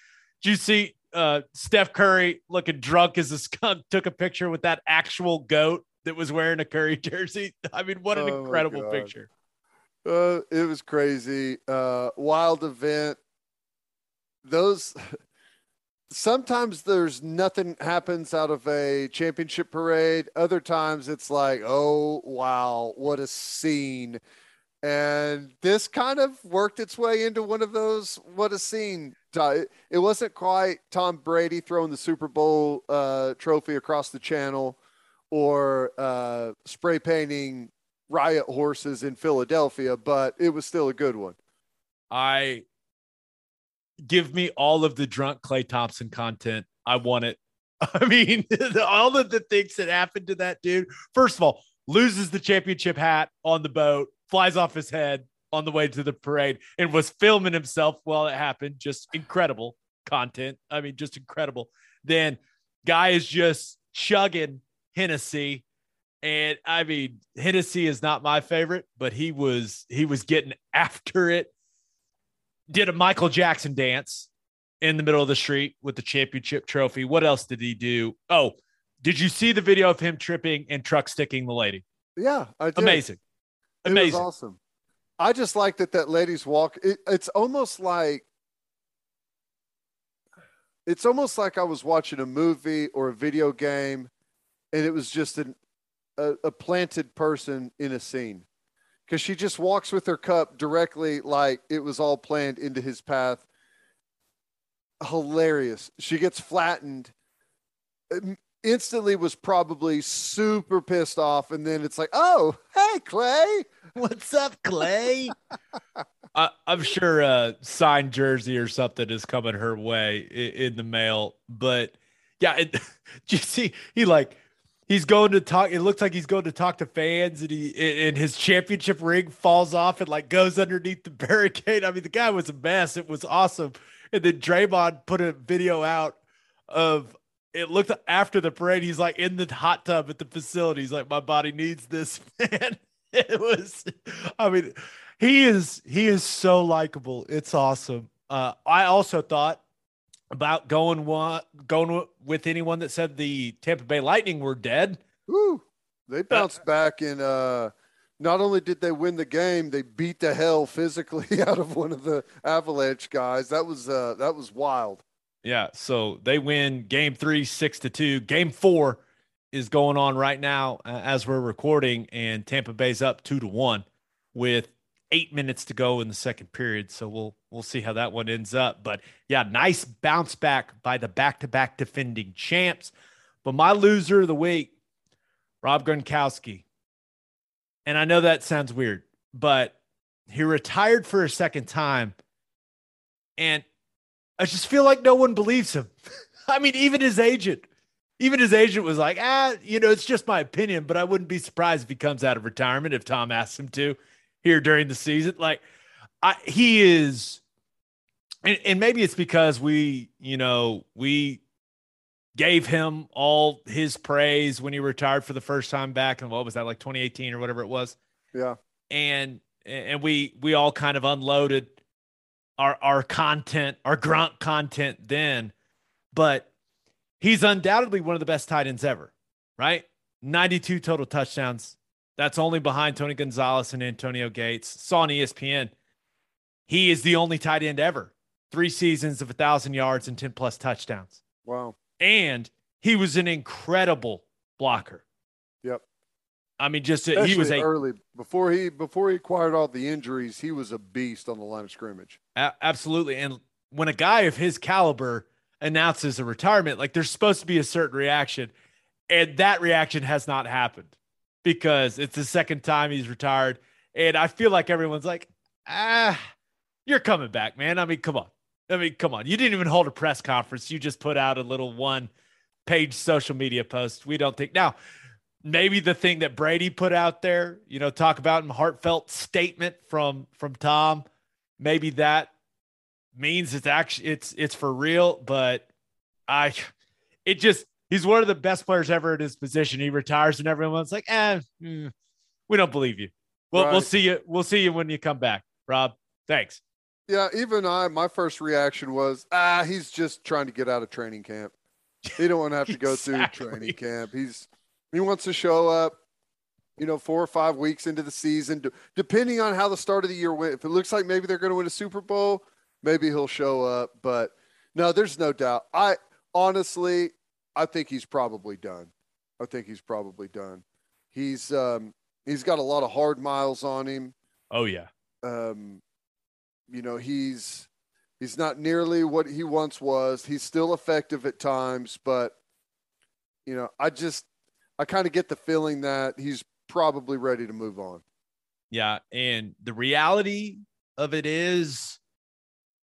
Speaker 1: Did you see uh, Steph Curry looking drunk as a skunk took a picture with that actual goat that was wearing a Curry jersey. I mean, what an
Speaker 3: Oh,
Speaker 1: incredible picture.
Speaker 3: Uh, it was crazy. Uh, wild event. Those sometimes there's nothing happens out of a championship parade. Other times it's like, oh wow, what a scene. And this kind of worked its way into one of those what a scene. It wasn't quite Tom Brady throwing the Super Bowl uh, trophy across the channel or uh, spray painting riot horses in Philadelphia, but it was still a good one.
Speaker 1: I give me all of the drunk Klay Thompson content. I want it. I mean, all of the things that happened to that dude. First of all, loses the championship hat on the boat, flies off his head on the way to the parade, and was filming himself while it happened. Just incredible content. I mean, just incredible. Then, guy is just chugging Hennessy. And I mean, Hennessy is not my favorite, but he was he was getting after it did a Michael Jackson dance in the middle of the street with the championship trophy. What else did he do? Oh, did you see the video of him tripping and truck sticking the lady?
Speaker 3: Yeah.
Speaker 1: Amazing.
Speaker 3: It
Speaker 1: Amazing.
Speaker 3: was awesome. I just like that that lady's walk. It, it's almost like it's almost like I was watching a movie or a video game, and it was just an, a, a planted person in a scene because she just walks with her cup directly like it was all planned into his path. Hilarious. She gets flattened. Instantly was probably super pissed off, and then it's like, "Oh, hey, Klay,
Speaker 1: What's up, Klay? I, I'm sure a signed jersey or something is coming her way in, in the mail. But yeah, it, do you see? He like he's going to talk. It looks like he's going to talk to fans, and he and his championship ring falls off and like goes underneath the barricade. I mean, the guy was a mess. It was awesome. And then Draymond put a video out of it looked after the parade. He's like in the hot tub at the facility. He's like, my body needs this, man. It was, I mean, he is he is so likable. It's awesome. Uh, I also thought about going one going wi- with anyone that said the Tampa Bay Lightning were dead.
Speaker 3: Woo. They bounced back and uh not only did they win the game, they beat the hell physically out of one of the Avalanche guys. That was uh that was wild.
Speaker 1: Yeah, so they win game three, six to two. Game four is going on right now uh, as we're recording, and Tampa Bay's up two to one with eight minutes to go in the second period. So we'll we'll see how that one ends up. But yeah, nice bounce back by the back to back defending champs. But my loser of the week, Rob Gronkowski. And I know that sounds weird, but he retired for a second time. And I just feel like no one believes him. I mean, even his agent, even his agent was like, ah, you know, it's just my opinion, but I wouldn't be surprised if he comes out of retirement if Tom asks him to here during the season. Like, I, he is, and, and maybe it's because we, you know, we gave him all his praise when he retired for the first time back in what was that like 2018 or whatever it was
Speaker 3: Yeah.
Speaker 1: and and we we all kind of unloaded our our content, our Gronk content then, but he's undoubtedly one of the best tight ends ever, right? 92 total touchdowns. That's only behind Tony Gonzalez and Antonio Gates. Saw on ESPN. He is the only tight end ever. Three seasons of a thousand yards and 10 plus touchdowns.
Speaker 3: Wow.
Speaker 1: And he was an incredible blocker.
Speaker 3: Yep.
Speaker 1: I mean, just he was a
Speaker 3: early before he before he acquired all the injuries, he was a beast on the line of scrimmage.
Speaker 1: A- absolutely. And when a guy of his caliber announces a retirement, like there's supposed to be a certain reaction. And that reaction has not happened because it's the second time he's retired. And I feel like everyone's like, ah, you're coming back, man. I mean, come on. I mean, come on. You didn't even hold a press conference. You just put out a little one page social media post. We don't think now. Maybe the thing that Brady put out there, you know, talk about in heartfelt statement from from Tom, maybe that means it's actually it's it's for real. But I, it just he's one of the best players ever at his position. He retires and everyone's like, eh, mm, we don't believe you. Well, we'll see you. We'll see you when you come back, Rob. Thanks.
Speaker 3: Yeah, even I, my first reaction was, ah, he's just trying to get out of training camp. He don't want to have to go
Speaker 1: Exactly.
Speaker 3: through training camp. He's He wants to show up, you know, four or five weeks into the season, depending on how the start of the year went. If it looks like maybe they're going to win a Super Bowl, maybe he'll show up. But no, there's no doubt. I honestly, I think he's probably done. I think he's probably done. He's um, he's got a lot of hard miles on him.
Speaker 1: Oh yeah.
Speaker 3: Um, you know, he's he's not nearly what he once was. He's still effective at times, but you know, I just I kind of get the feeling that he's probably ready to move on.
Speaker 1: Yeah. And the reality of it is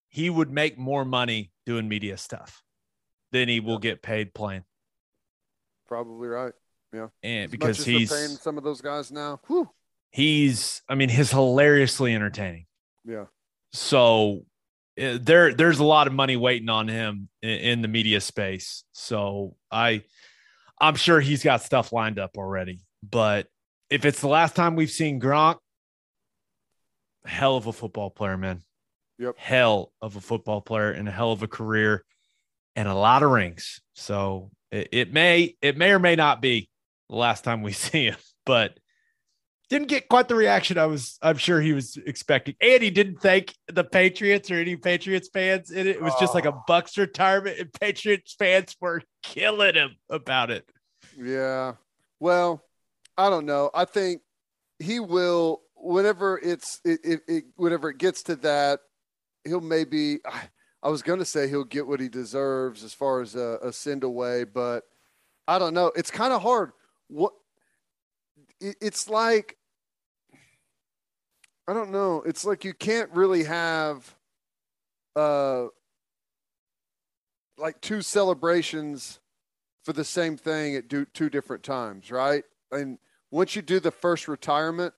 Speaker 1: he would make more money doing media stuff than he will get paid playing.
Speaker 3: Probably right. Yeah.
Speaker 1: And
Speaker 3: As
Speaker 1: because he's
Speaker 3: paying some of those guys now. Whew.
Speaker 1: he's I mean, he's hilariously entertaining.
Speaker 3: Yeah.
Speaker 1: So uh, there there's a lot of money waiting on him in, in the media space. So I I'm sure he's got stuff lined up already. But if it's the last time we've seen Gronk, hell of a football player, man.
Speaker 3: Yep.
Speaker 1: Hell of a football player and a hell of a career and a lot of rings. So it, it may it may or may not be the last time we see him, but didn't get quite the reaction I was I'm sure he was expecting. And he didn't thank the Patriots or any Patriots fans in it. It was just like a oh. Bucs retirement, and Patriots fans were killing him about it.
Speaker 3: Yeah. Well, I don't know. I think he will whenever it's it, it, it whenever it gets to that, he'll maybe I, I was going to say he'll get what he deserves as far as a, a send away, but I don't know. It's kind of hard. What it, it's like I don't know. It's like you can't really have uh like two celebrations for the same thing at do, two different times, right? And once you do the first retirement,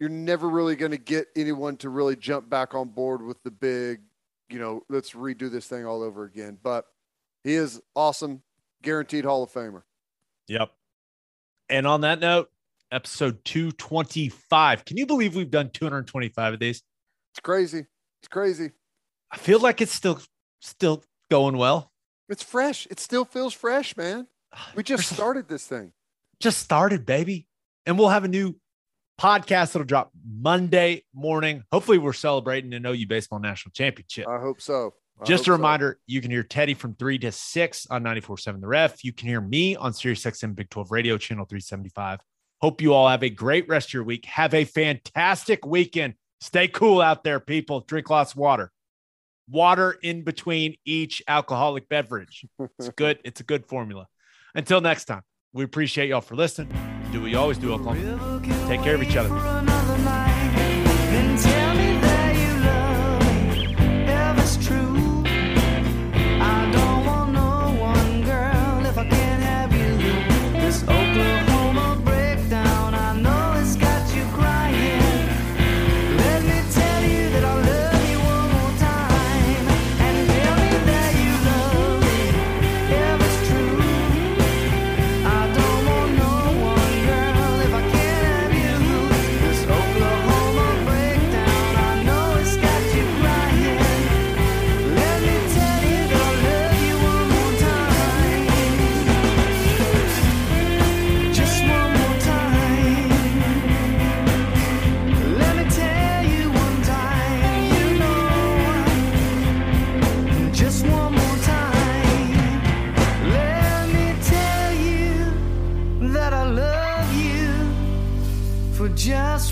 Speaker 3: you're never really going to get anyone to really jump back on board with the big, you know, let's redo this thing all over again. But he is awesome, guaranteed Hall of Famer.
Speaker 1: Yep. And on that note, episode 225. Can you believe we've done 225 of these?
Speaker 3: It's crazy. It's crazy.
Speaker 1: I feel like it's still still going well.
Speaker 3: It's fresh. It still feels fresh, man. We just started this thing.
Speaker 1: Just started, baby. And we'll have a new podcast that'll drop Monday morning. Hopefully, we're celebrating an OU Baseball National Championship.
Speaker 3: I hope so. I
Speaker 1: Just
Speaker 3: hope
Speaker 1: a
Speaker 3: so.
Speaker 1: reminder, you can hear Teddy from 3 to 6 on 94.7 The Ref. You can hear me on Sirius XM Big 12 Radio, channel 375. Hope you all have a great rest of your week. Have a fantastic weekend. Stay cool out there, people. Drink lots of water. Water in between each alcoholic beverage. It's good. It's a good formula. Until next time, we appreciate y'all for listening. Do what always do, Oklahoma. Take care of each other.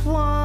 Speaker 2: One